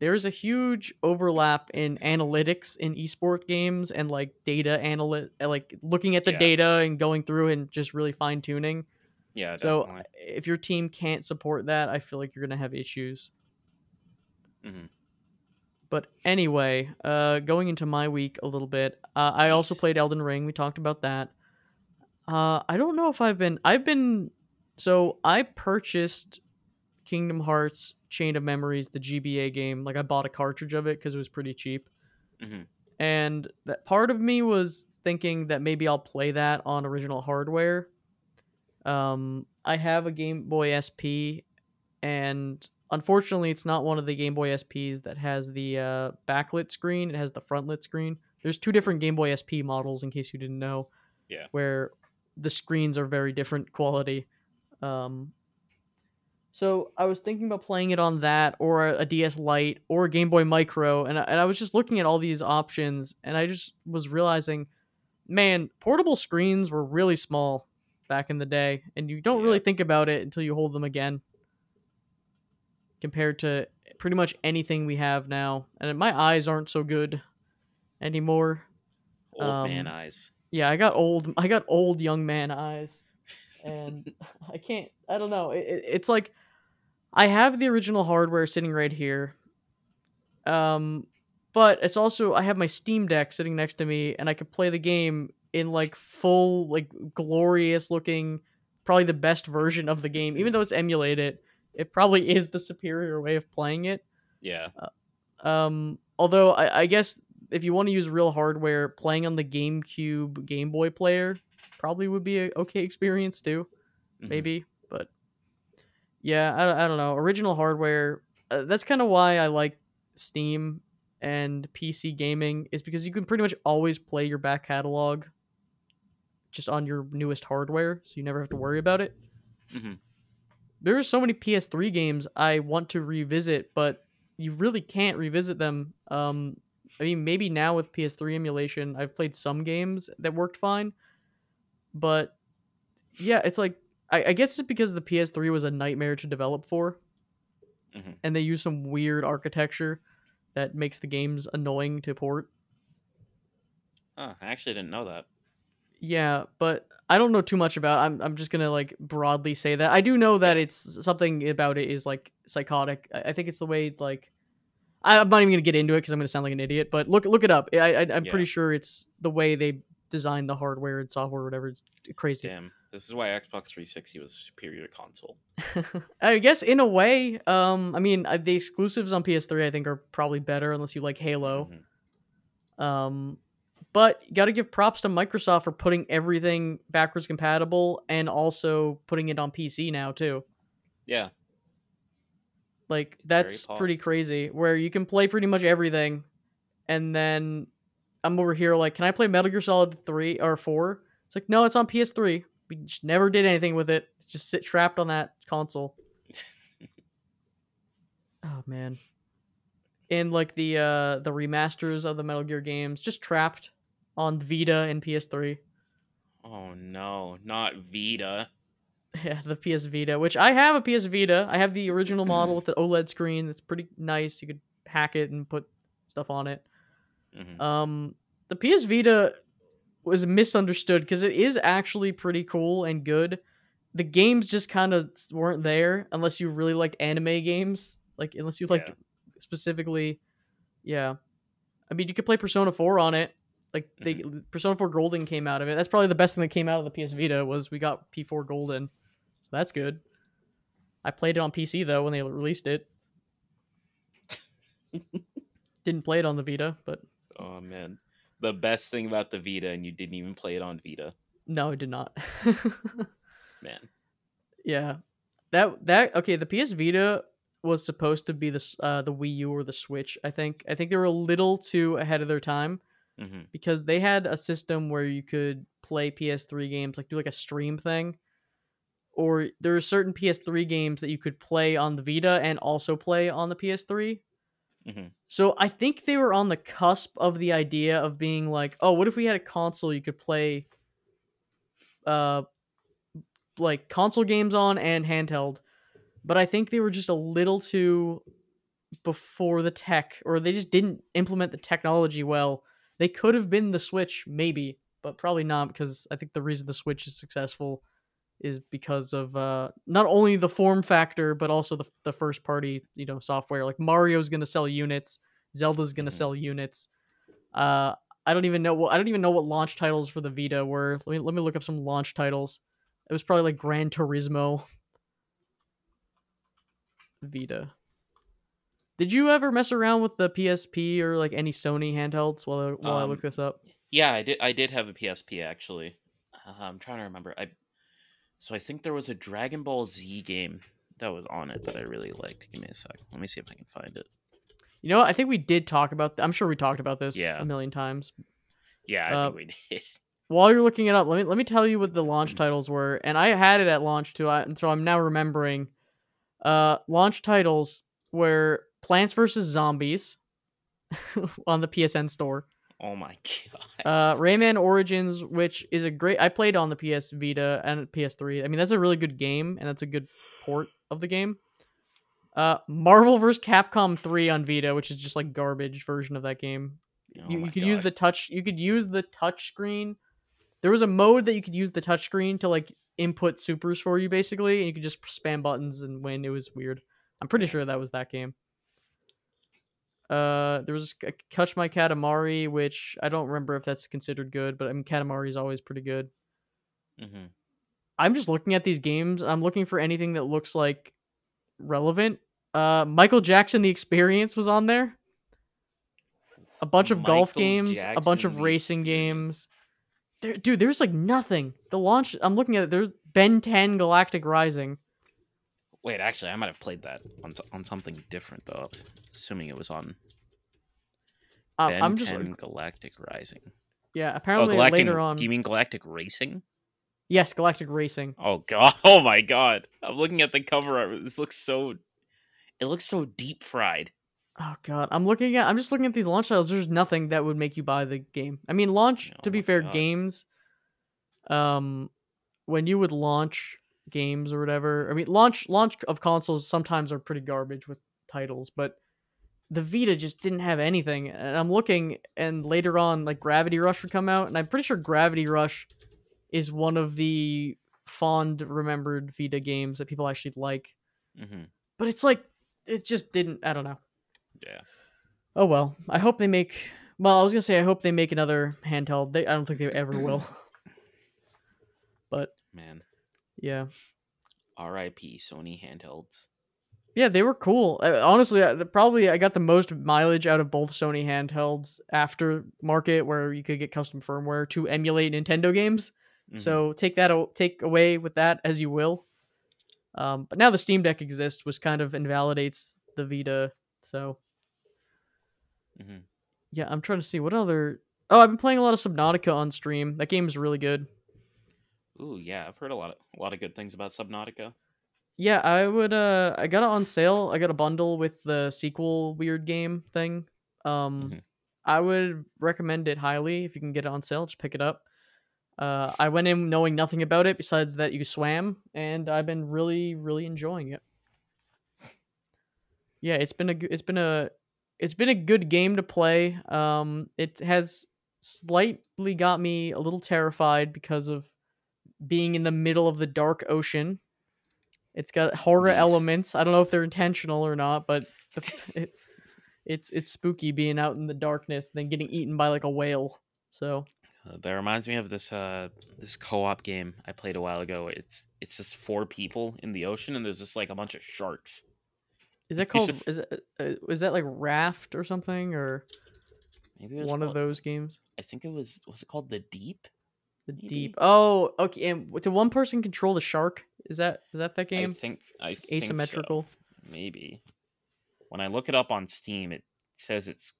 There's a huge overlap in analytics in esport games and like data analyt like looking at the Yeah. data and going through and just really fine tuning. yeah, So if your team can't support that, I feel like you're gonna have issues. Mhm. But anyway, uh, going into my week a little bit, uh, I also played Elden Ring. We talked about that. Uh, I don't know if I've been. I've been. So I purchased Kingdom Hearts Chain of Memories, the GBA game. Like I bought a cartridge of it because it was pretty cheap. Mhm. And that part of me was thinking that maybe I'll play that on original hardware. Um, I have a Game Boy SP, and unfortunately, it's not one of the Game Boy SPs that has the uh, backlit screen. It has the frontlit screen. There's two different Game Boy SP models, in case you didn't know. Yeah. Where the screens are very different quality. Um, so I was thinking about playing it on that, or a DS Lite, or a Game Boy Micro, and I, and I was just looking at all these options, and I just was realizing, man, portable screens were really small back in the day, and you don't really think about it until you hold them again. Compared to pretty much anything we have now, and my eyes aren't so good anymore. Old man um, eyes. Yeah, I got old. I got old young man eyes, and I can't. I don't know. It, it- it's like I have the original hardware sitting right here, um, but it's also I have my Steam Deck sitting next to me, and I could play the game in like full, like glorious looking, probably the best version of the game, even though it's emulated. It probably is the superior way of playing it. Yeah. Um, although I, I guess if you want to use real hardware, playing on the GameCube Game Boy player probably would be a okay experience too. Mhm. Maybe, but yeah, I, I don't know. Original hardware. Uh, that's kind of why I like Steam and PC gaming is because you can pretty much always play your back catalog just on your newest hardware, so you never have to worry about it. Mhm. There are so many PS3 games I want to revisit, but you really can't revisit them. Um, I mean, maybe now with PS3 emulation, I've played some games that worked fine, but yeah, it's like I, I guess it's because the PS3 was a nightmare to develop for, Mhm. and they use some weird architecture that makes the games annoying to port. Oh, I actually didn't know that. Yeah, but I don't know too much about. I'm I'm just gonna like broadly say that I do know that it's something about it is like psychotic. I, I think it's the way like I, I'm not even gonna get into it because I'm gonna sound like an idiot. But look look it up. I, I I'm Yeah. pretty sure it's the way they designed the hardware and software, or whatever. It's crazy. Damn. This is why Xbox 360 was a superior console. I guess in a way, um, I mean uh, the exclusives on PS3 I think are probably better unless you like Halo. Mhm. Um, But you got to give props to Microsoft for putting everything backwards compatible and also putting it on PC now too. Yeah. Like very that's pretty crazy. Where you can play pretty much everything, and then I'm over here like, can I play Metal Gear Solid three or four? It's like, no, it's on PS3. We just never did anything with it. It's just sit trapped on that console. Oh man. And like the uh the remasters of the Metal Gear games, just trapped on Vita and PS3. Oh no, not Vita. Yeah, the PS Vita, which I have a PS Vita. I have the original model with the OLED screen. That's pretty nice. You could hack it and put stuff on it. Mhm. Um, the PS Vita was misunderstood because it is actually pretty cool and good. The games just kind of weren't there unless you really liked anime games, like unless you liked Yeah. specifically. Yeah, I mean you could play Persona Four on it. Like they Mm-hmm. Persona Four Golden came out of it. That's probably the best thing that came out of the PS Vita was we got P4 Golden, so that's good. I played it on PC though when they released it. Didn't play it on the Vita, but Oh man, the best thing about the Vita, and you didn't even play it on Vita, no, I did not. man. yeah, that that okay. The PS Vita was supposed to be the uh, the Wii U or the Switch. I think I think they were a little too ahead of their time hmm because they had a system where you could play PS3 games, like do like a stream thing, or there are certain PS3 games that you could play on the Vita and also play on the PS3. Mhm. So I think they were on the cusp of the idea of being like, oh, what if we had a console you could play, uh, like console games on and handheld. But I think they were just a little too before the tech, or they just didn't implement the technology well. They could have been the Switch, maybe, but probably not because I think the reason the Switch is successful is because of uh, not only the form factor but also the the first party you know software. Like Mario's gonna sell units, Zelda's gonna Mhm. sell units. Uh, I don't even know what I don't even know what launch titles for the Vita were. Let me let me look up some launch titles. It was probably like Gran Turismo. Vita. Did you ever mess around with the PSP or like any Sony handhelds while I, while I Um, look this up? Yeah, I did. I did have a PSP actually. Uh, I'm trying to remember. I so I think there was a Dragon Ball Z game that was on it that I really liked. Give me a sec. Let me see if I can find it. You know, what? I think we did talk about. I'm sure we talked about this Yeah. a million times. Yeah, I Uh, think we did. While you're looking it up, let me let me tell you what the launch titles were, and I had it at launch too, I, and so I'm now remembering. Uh, launch titles were Plants vs Zombies on the PSN store. Oh my god. Uh, Rayman Origins, which is a great. I played on the PS Vita and PS3. I mean, that's a really good game, and that's a good port of the game. Uh, Marvel vs. Capcom 3 on Vita, which is just like garbage version of that game. Oh you, you could use the touch. You could use the touch screen. There was a mode that you could use the touch screen to like input supers for you, basically, and you could just spam buttons and win. It was weird. I'm pretty sure that was that game. Uh, there was a Touch My Katamari, which I don't remember if that's considered good, but I mean Katamari is always pretty good. Mhm. I'm just looking at these games. I'm looking for anything that looks like relevant. Uh, Michael Jackson: The Experience was on there. A bunch of golf Michael games, a bunch of racing Experience. games. There, dude, there's like nothing. The launch. I'm looking at it. There's Ben 10 Galactic Rising. Wait, actually, I might have played that on on something different though. Assuming it was on Um, Ben I'm just 10 like, Galactic Rising. yeah. Oh, Apparently Galactic. later on. Do you mean Galactic Racing? yes, Galactic Racing. Oh god. Oh my god. I'm looking at the cover art. This looks so. It looks so deep fried. Oh god, I'm looking at. I'm just looking at these launch titles. There's nothing that would make you buy the game. I mean, launch. Oh to be fair, God. games. Um, when you would launch games or whatever, I mean, launch launch of consoles sometimes are pretty garbage with titles, but the Vita just didn't have anything. And I'm looking, and later on, like Gravity Rush would come out, and I'm pretty sure Gravity Rush is one of the fond remembered Vita games that people actually like. hmm But it's like it just didn't. I don't know. Yeah. Oh well. I hope they make. Well, I was gonna say I hope they make another handheld. They, I don't think they ever will. but Man. Yeah, R.I.P. Sony handhelds. Yeah, they were cool. Honestly, probably I got the most mileage out of both Sony handhelds after market, where you could get custom firmware to emulate Nintendo games. Mhm. So take that take away with that as you will. Um, but now the Steam Deck exists, which kind of invalidates the Vita. So Mhm. yeah, I'm trying to see what other. Oh, I've been playing a lot of Subnautica on stream. That game is really good. Ooh, yeah, I've heard a lot of a lot of good things about Subnautica. Yeah, I would. Uh, I got it on sale. I got a bundle with the sequel weird game thing. Um, Mhm. I would recommend it highly if you can get it on sale. Just pick it up. Uh, I went in knowing nothing about it besides that you swam, and I've been really, really enjoying it. Yeah, it's been a it's been a it's been a good game to play. Um, it has slightly got me a little terrified because of being in the middle of the dark ocean. It's got horror Yes. elements. I don't know if they're intentional or not, but the, it, it's it's spooky being out in the darkness, then getting eaten by like a whale. So Uh, that reminds me of this uh this co-op game I played a while ago. It's it's just four people in the ocean and there's just like a bunch of sharks. is that called? Is it uh, is that like Raft or something or Maybe it was one of those games? I think it was was it called The Deep? The maybe? deep. Oh, okay. And did one person control the shark? Is that is that that game? I think I think so. asymmetrical. Maybe. When I look it up on Steam, it says it's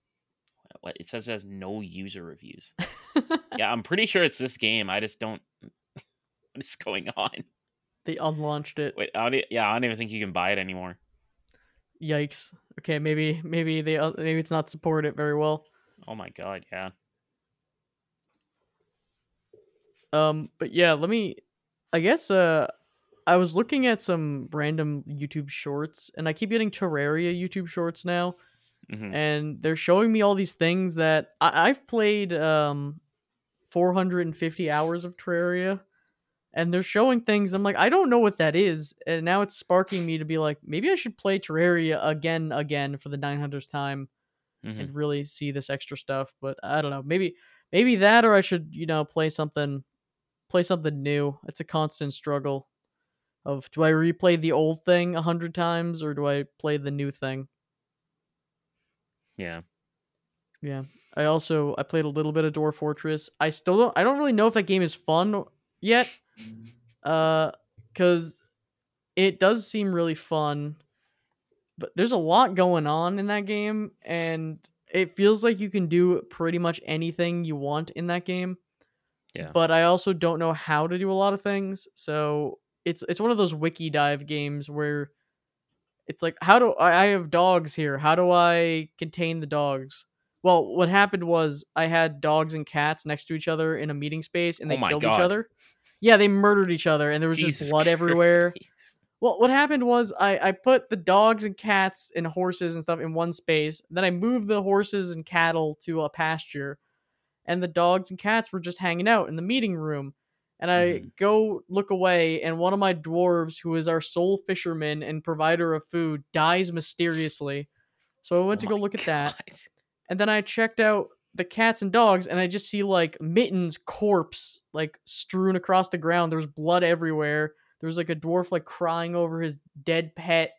what it says it has no user reviews. yeah, I'm pretty sure it's this game. I just don't. What is going on? they unlaunched it. Wait, I don't, yeah, I don't even think you can buy it anymore. Yikes. Okay, maybe maybe they uh, maybe it's not supported very well. Oh my god, yeah. Um, but yeah, let me. I guess uh, I was looking at some random YouTube shorts, and I keep getting Terraria YouTube shorts now, hmm and they're showing me all these things that I- I've played um, 450 hours of Terraria, and they're showing things. I'm like, I don't know what that is, and now it's sparking me to be like, maybe I should play Terraria again, again for the 900th time hmm and really see this extra stuff. But I don't know. Maybe maybe that or I should, you know, play something play something new. It's a constant struggle of do I replay the old thing a hundred times or do I play the new thing? Yeah. Yeah. I also I played a little bit of Dwarf Fortress. I still don't I don't really know if that game is fun yet. Uh cuz it does seem really fun. But there's a lot going on in that game and it feels like you can do pretty much anything you want in that game. Yeah. But I also don't know how to do a lot of things. So it's it's one of those wiki dive games where it's like how do I, I have dogs here. How do I contain the dogs? Well, what happened was I had dogs and cats next to each other in a meeting space and Oh they my killed each other. Yeah, they murdered each other and there was Jesus just blood everywhere. Christ. Well, what happened was I, I put the dogs and cats and horses and stuff in one space. Then I moved the horses and cattle to a pasture, and the dogs and cats were just hanging out in the meeting room. And I Mhm. go look away, and one of my dwarves, who is our sole fisherman and provider of food, dies mysteriously. So I went Oh to go look at that, and then I checked out the cats and dogs, and I just see like Mitten's corpse like strewn across the ground. There was blood everywhere. There was like a dwarf like crying over his dead pet,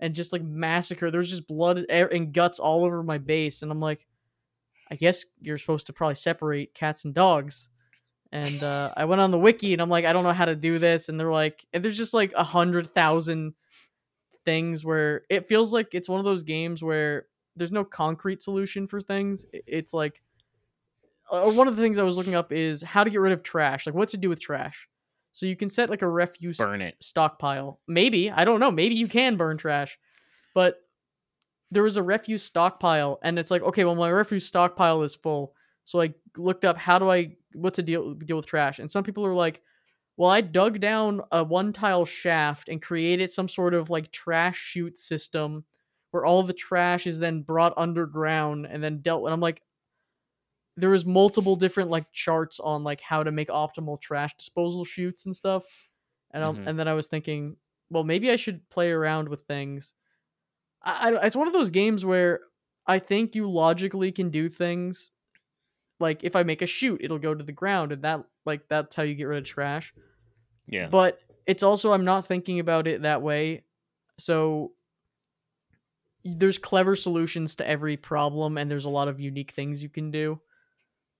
and just like massacre. There was just blood and guts all over my base, and I'm like, I guess you're supposed to probably separate cats and dogs. And uh, I went on the wiki, and I'm like, I don't know how to do this, and they're like, and there's just like a hundred thousand things where it feels like it's one of those games where there's no concrete solution for things. It's like uh, one of the things I was looking up is how to get rid of trash, like what to do with trash. So you can set like a refuse Burn it. stockpile. Maybe I don't know. Maybe you can burn trash, but there was a refuse stockpile, and it's like okay, well my refuse stockpile is full. So I looked up how do I what to deal deal with trash, and some people are like, well I dug down a one tile shaft and created some sort of like trash chute system where all the trash is then brought underground and then dealt with. And I'm like, there was multiple different like charts on like how to make optimal trash disposal chutes and stuff. And Mhm. and then I was thinking, well, maybe I should play around with things. I, I it's one of those games where I think you logically can do things. Like if I make a chute, it'll go to the ground, and that like that's how you get rid of trash. Yeah. But it's also I'm not thinking about it that way. So there's clever solutions to every problem and there's a lot of unique things you can do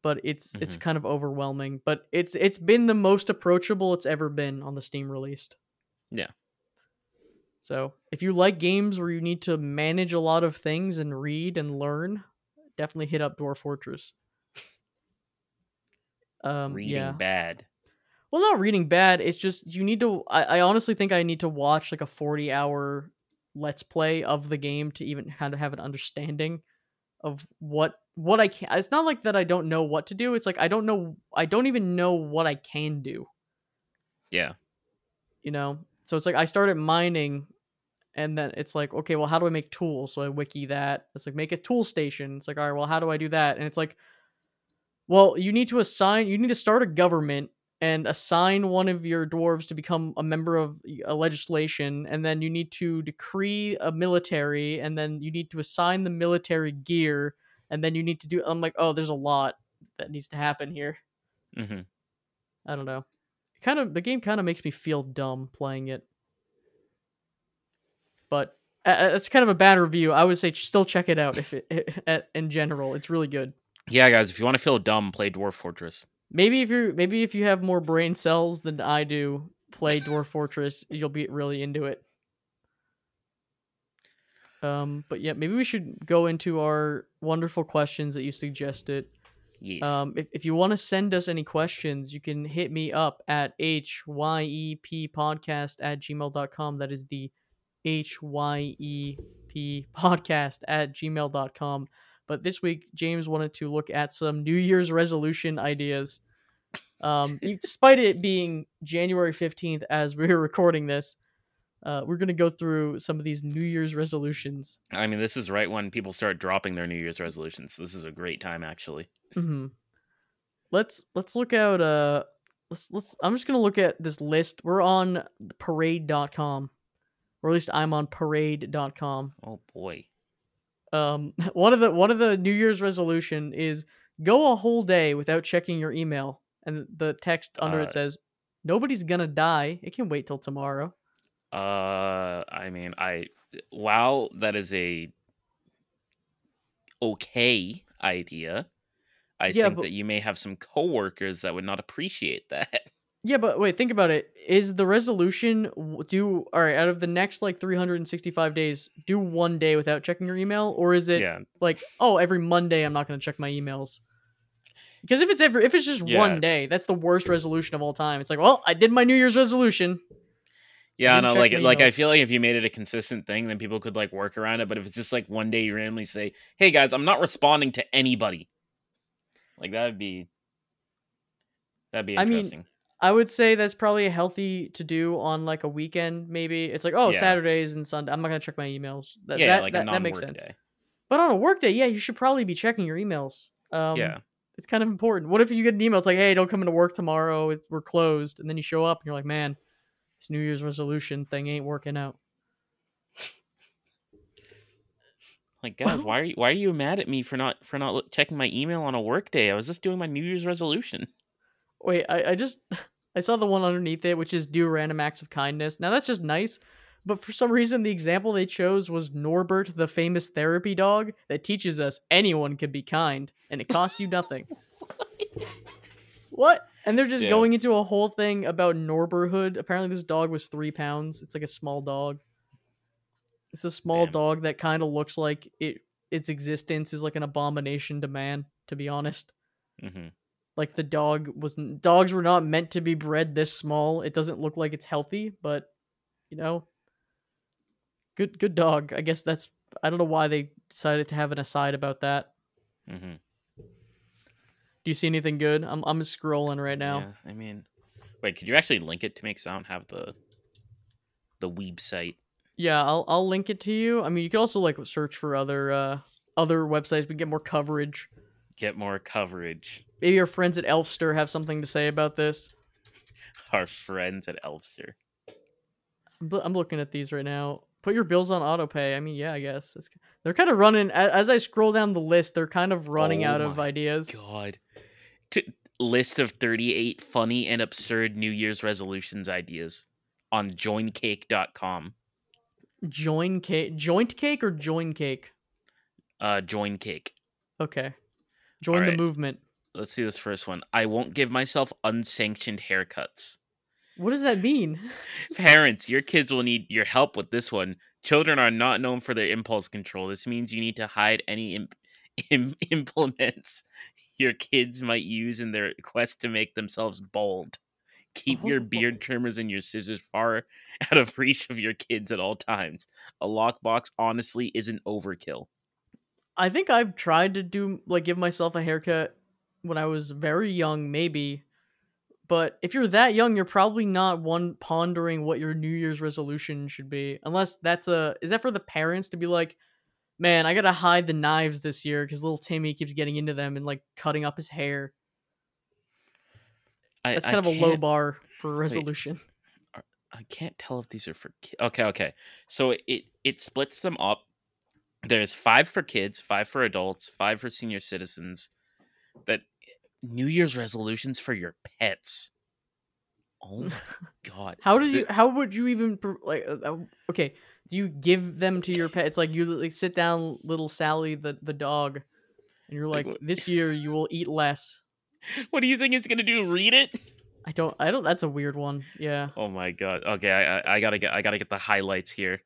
but it's it's Mhm. kind of overwhelming but it's it's been the most approachable it's ever been on the steam released Yeah. So if you like games where you need to manage a lot of things and read and learn definitely hit up dwarf fortress um Reading yeah bad. well not reading bad it's just you need to I, I honestly think i need to watch like a 40 hour let's play of the game to even kind of have an understanding of what what i can it's not like that i don't know what to do it's like i don't know i don't even know what i can do Yeah. you know so it's like i started mining and then it's like okay well how do i make tools? So i wiki that. It's like make a tool station. It's like all right well how do i do that? And it's like well you need to assign you need to start a government and assign one of your dwarves to become a member of a legislation and then you need to decree a military and then you need to assign the military gear and then you need to do i'm like oh there's a lot that needs to happen here. Hmm i don't know kind of the game kind of makes me feel dumb playing it. But uh, uh, kind of a bad review. I would say still check it out if it, at, in general. It's really good. Yeah, guys, if you want to feel dumb, play Dwarf Fortress. maybe if you're maybe if you have more brain cells than i do play dwarf fortress. You'll be really into it. Um but yeah maybe we should go into our wonderful questions that you suggested Yes. Um, if, if you want to send us any questions, you can hit me up at hyep podcast at gmail.com. That is the hyep podcast at gmail.com. But this week, James wanted to look at some New Year's resolution ideas. Um, despite it being January 15th as we were recording this, uh, we're going to go through some of these New Year's resolutions. I mean, this is right when people start dropping their New Year's resolutions. This is a great time, actually. hmm Let's let's look out. Uh, let's let's. I'm just gonna look at this list. We're on parade.com, or at least I'm on parade.com. Oh boy. Um, one of the one of the New Year's resolution is go a whole day without checking your email, and the text under Uh, it says, "Nobody's gonna die. It can wait till tomorrow." Uh, I mean, I while that is a okay idea, I Yeah, think but- that you may have some coworkers that would not appreciate that. Yeah, but wait, think about it. Is the resolution do all right out of the next like 365 days, do one day without checking your email, or is it yeah, like oh every monday i'm not going to check my emails because if it's ever if it's just Yeah. one day that's the worst resolution of all time it's like well i did my new year's resolution yeah. No, like like I feel like if you made it a consistent thing, then people could like work around it. But if it's just like one day you randomly say, "Hey guys, I'm not responding to anybody," like that would be that'd be I mean, interesting. i would say that's probably healthy to do on like a weekend maybe it's like oh Yeah. saturdays and sunday i'm not going to check my emails that, yeah, that, like that, a that makes sense day. but on a work day yeah you should probably be checking your emails um yeah, it's kind of important what if you get an email it's like hey don't come into work tomorrow we're closed and then you show up and you're like man this new year's resolution thing ain't working out like guys, why are you why are you mad at me for not for not checking my email on a work day? I was just doing my New Year's resolution. Wait, I, I just I saw the one underneath it, which is do random acts of kindness. Now that's just nice, but for some reason the example they chose was Norbert, the famous therapy dog that teaches us anyone can be kind and it costs you nothing. what? And they're just Yeah. going into a whole thing about Norberhood. Apparently, this dog was three pounds. It's like a small dog. It's a small Damn. dog that kind of looks like it. Its existence is like an abomination to man. To be honest hmm like the dog was dogs were not meant to be bred this small it doesn't look like it's healthy but you know good good dog i guess that's i don't know why they decided to have an aside about that hmm do you see anything good i'm, I'm scrolling right now Yeah, I mean, wait, could you actually link it to make sound have the the weeb site? yeah i'll i'll link it to you i mean you could also like search for other uh other websites we get more coverage Get more coverage. maybe our friends at elfster have something to say about this Our friends at Elfster. I'm looking at these right now. Put your bills on auto pay. I mean, yeah, I guess it's, they're kind of running. As I scroll down the list, they're kind of running Oh out of ideas. God. T- list of 38 funny and absurd New Year's resolutions ideas on joincake.com. Join cake, joint cake, or join cake? Uh, join cake. Okay, join the movement. Let's see this first one. I won't give myself unsanctioned haircuts. What does that mean? Parents, your kids will need your help with this one. Children are not known for their impulse control. This means you need to hide any imp- im- implements your kids might use in their quest to make themselves bold. Keep your Oh. beard trimmers and your scissors far out of reach of your kids at all times. A lockbox honestly isn't overkill. I think I've tried to do like give myself a haircut when I was very young, maybe. But if you're that young, you're probably not one pondering what your New Year's resolution should be. Unless that's a is that for the parents to be like, man, I gotta hide the knives this year because little Timmy keeps getting into them and like cutting up his hair. I, That's I kind of a low bar for resolution. I can't tell if these are for ki- okay, okay. So it it splits them up. There's five for kids, five for adults, five for senior citizens. That New Year's resolutions for your pets. Oh my god! How did The- you? How would you even like? uh, uh, Okay, do you give them to your pet? It's like you like sit down, little Sally, the the dog, and you're Like like, this year you will eat less. What do you think it's gonna do? Read it? I don't. I don't. That's a weird one. Yeah. Oh my god! Okay, I, I I gotta get I gotta get the highlights here.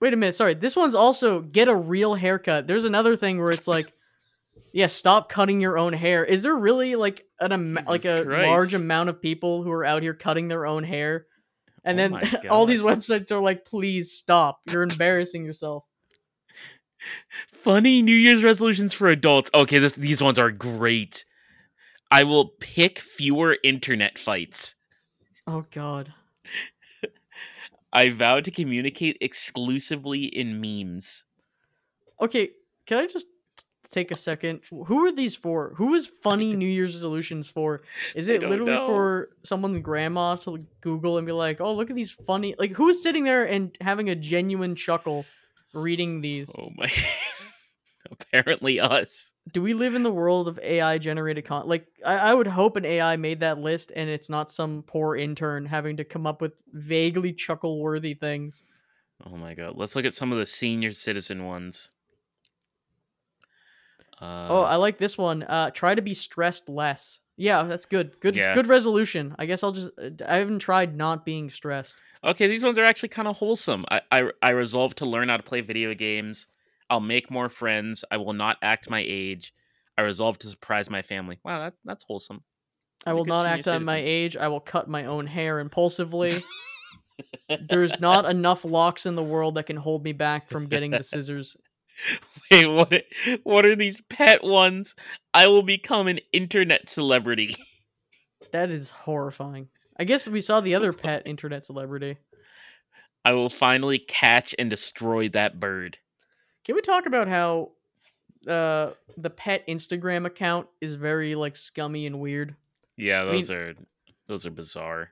Wait a minute. Sorry. This one's also get a real haircut. There's another thing where it's like, yeah, stop cutting your own hair. Is there really like an am- like a Jesus large amount of people who are out here cutting their own hair? And Oh then my all these websites are like, please stop. You're embarrassing yourself. Funny New Year's resolutions for adults. Okay, this these ones are great. I will pick fewer internet fights. Oh God. I vow to communicate exclusively in memes. Okay, can I just take a second? Who are these for? Who is funny New Year's resolutions for? Is it literally know. for someone's grandma to Google and be like, "Oh, look at these funny"? Like, who's sitting there and having a genuine chuckle reading these? Oh my. Apparently us. Do we live in the world of AI generated content? Like, I-, I would hope an AI made that list and it's not some poor intern having to come up with vaguely chuckle worthy things. Oh my god. Let's look at some of the senior citizen ones. Uh, oh, I like this one. Uh, try to be stressed less. Yeah, that's good. Good, Yeah. good resolution. I guess I'll just. uh, I haven't tried not being stressed. okay, these ones are actually kind of wholesome. I, I I resolve to learn how to play video games. I'll make more friends. I will not act my age. I resolve to surprise my family. Wow, that, that's wholesome. I will not act on my age. I will cut my own hair impulsively. There's not enough locks in the world that can hold me back from getting the scissors. Wait, what? What are these pet ones? I will become an internet celebrity. That is horrifying. I guess we saw the other pet internet celebrity. I will finally catch and destroy that bird. Can we talk about how uh the pet Instagram account is very like scummy and weird? Yeah, mean- those are those are bizarre.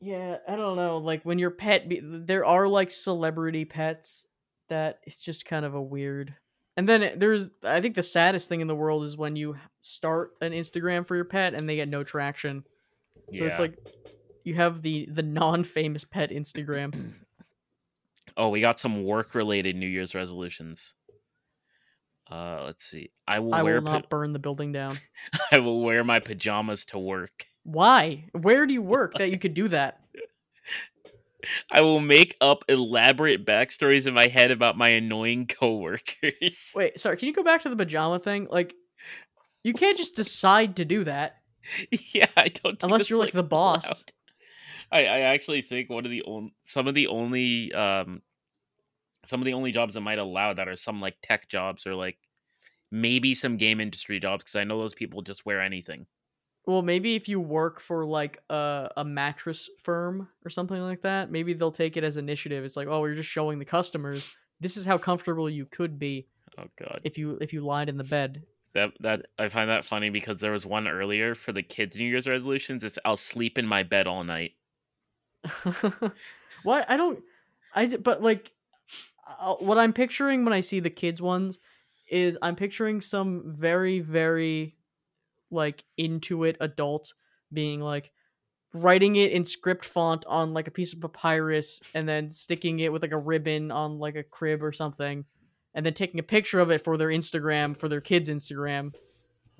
Yeah, I don't know. Like when your pet, be- there are like celebrity pets that it's just kind of a weird. And then there's, I think the saddest thing in the world is when you start an Instagram for your pet and they get no traction. So yeah. it's like you have the the non-famous pet Instagram. oh, we got some work related New Year's resolutions. Uh, let's see. I will I wear will pa- not burn the building down. I will wear my pajamas to work. Why? Where do you work that you could do that? I will make up elaborate backstories in my head about my annoying coworkers. Wait, sorry. Can you go back to the pajama thing? Like, you can't just decide to do that yeah, I don't. Think unless you're like the boss. allowed. I, I actually think one of the only some of the only um some of the only jobs that might allow that are some like tech jobs or like maybe some game industry jobs because I know those people just wear anything. Well, maybe if you work for like a, a mattress firm or something like that, maybe they'll take it as initiative. It's like, oh, we're just showing the customers this is how comfortable you could be Oh god. if you if you lied in the bed. That that I find that funny because there was one earlier for the kids' New Year's resolutions. It's I'll sleep in my bed all night. what I don't, I but like, uh, what I'm picturing when I see the kids ones is I'm picturing some very very like into it adult being like, writing it in script font on like a piece of papyrus and then sticking it with like a ribbon on like a crib or something and then taking a picture of it for their Instagram for their kids Instagram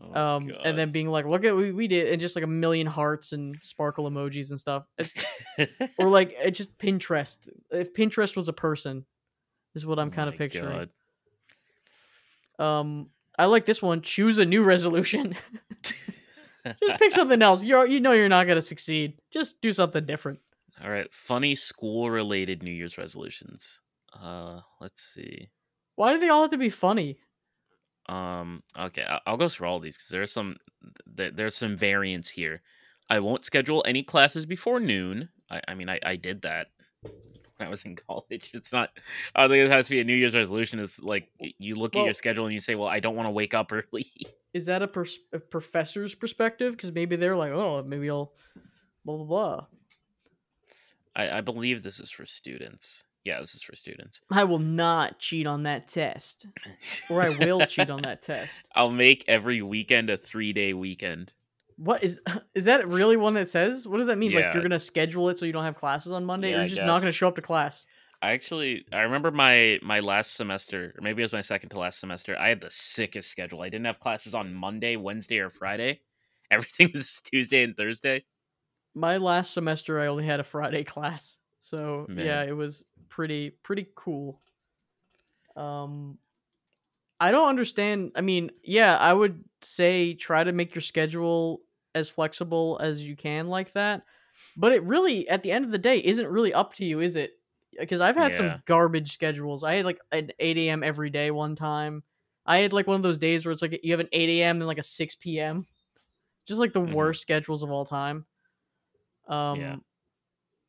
Oh, um God. and then being like look at what we did and just like a million hearts and sparkle emojis and stuff or like it just Pinterest if Pinterest was a person is what I'm Oh kind of picturing God. um I like this one choose a new resolution just pick something else you're you know you're not going to succeed just do something different All right, funny school related New Year's resolutions. Uh, let's see. why do they all have to be funny Um, okay, I'll go through all these because there's some there's some variance here. I won't schedule any classes before noon. I, I mean, I, I did that when I was in college. It's not. I don't think it has to be a New Year's resolution. It's like you look at your schedule and you say, "Well, I don't want to wake up early." is that a, pers- a professor's perspective because maybe they're like oh maybe i'll blah blah blah I, I believe this is for students. Yeah, this is for students. i will not cheat on that test or i will cheat on that test I'll make every weekend a three day weekend. What is is that really one that says what does that mean like you're gonna schedule it so you don't have classes on monday Yeah, or you're just not gonna show up to class I actually I remember my my last semester, or maybe it was my second to last semester. I had the sickest schedule. I didn't have classes on Monday, Wednesday, or Friday. Everything was Tuesday and Thursday. my last semester i only had a friday class so yeah it was pretty pretty cool um i don't understand i mean yeah i would say try to make your schedule as flexible as you can like that but it really at the end of the day isn't really up to you is it because i've had Yeah. some garbage schedules i had like an 8 a.m every day one time i had like one of those days where it's like you have an 8 a.m and like a 6 p.m just like the Mhm. worst schedules of all time um Yeah.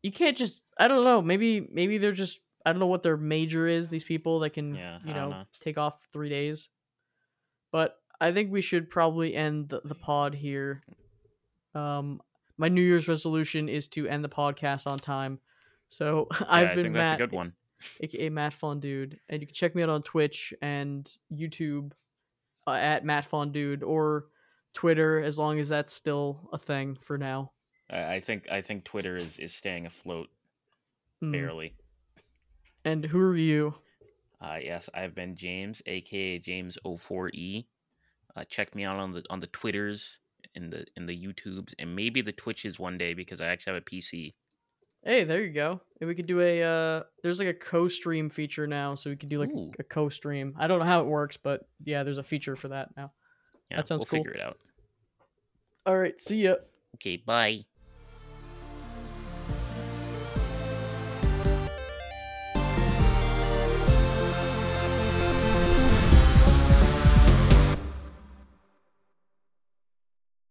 you can't just i don't know maybe maybe they're just i don't know what their major is these people that can Yeah, you know, know. take off three days but i think we should probably end the, the pod here um my new year's resolution is to end the podcast on time so Yeah, i've I been think matt that's a good one. aka matt fun dude and you can check me out on twitch and youtube uh, at matt fun dude or twitter as long as that's still a thing for now I, I think I think Twitter is is staying afloat Mm. barely. and who are you Uh, yes, I've been James, aka James 04E. Uh, check me out on the on the Twitters, in the in the YouTubes, and maybe the Twitches one day because I actually have a PC. Hey, there you go. And we could do a uh there's like a co-stream feature now, so we could do like Ooh. a co-stream. I don't know how it works, but yeah, there's a feature for that now. Yeah, That sounds we'll cool. figure it out. All right, see ya. Okay, bye.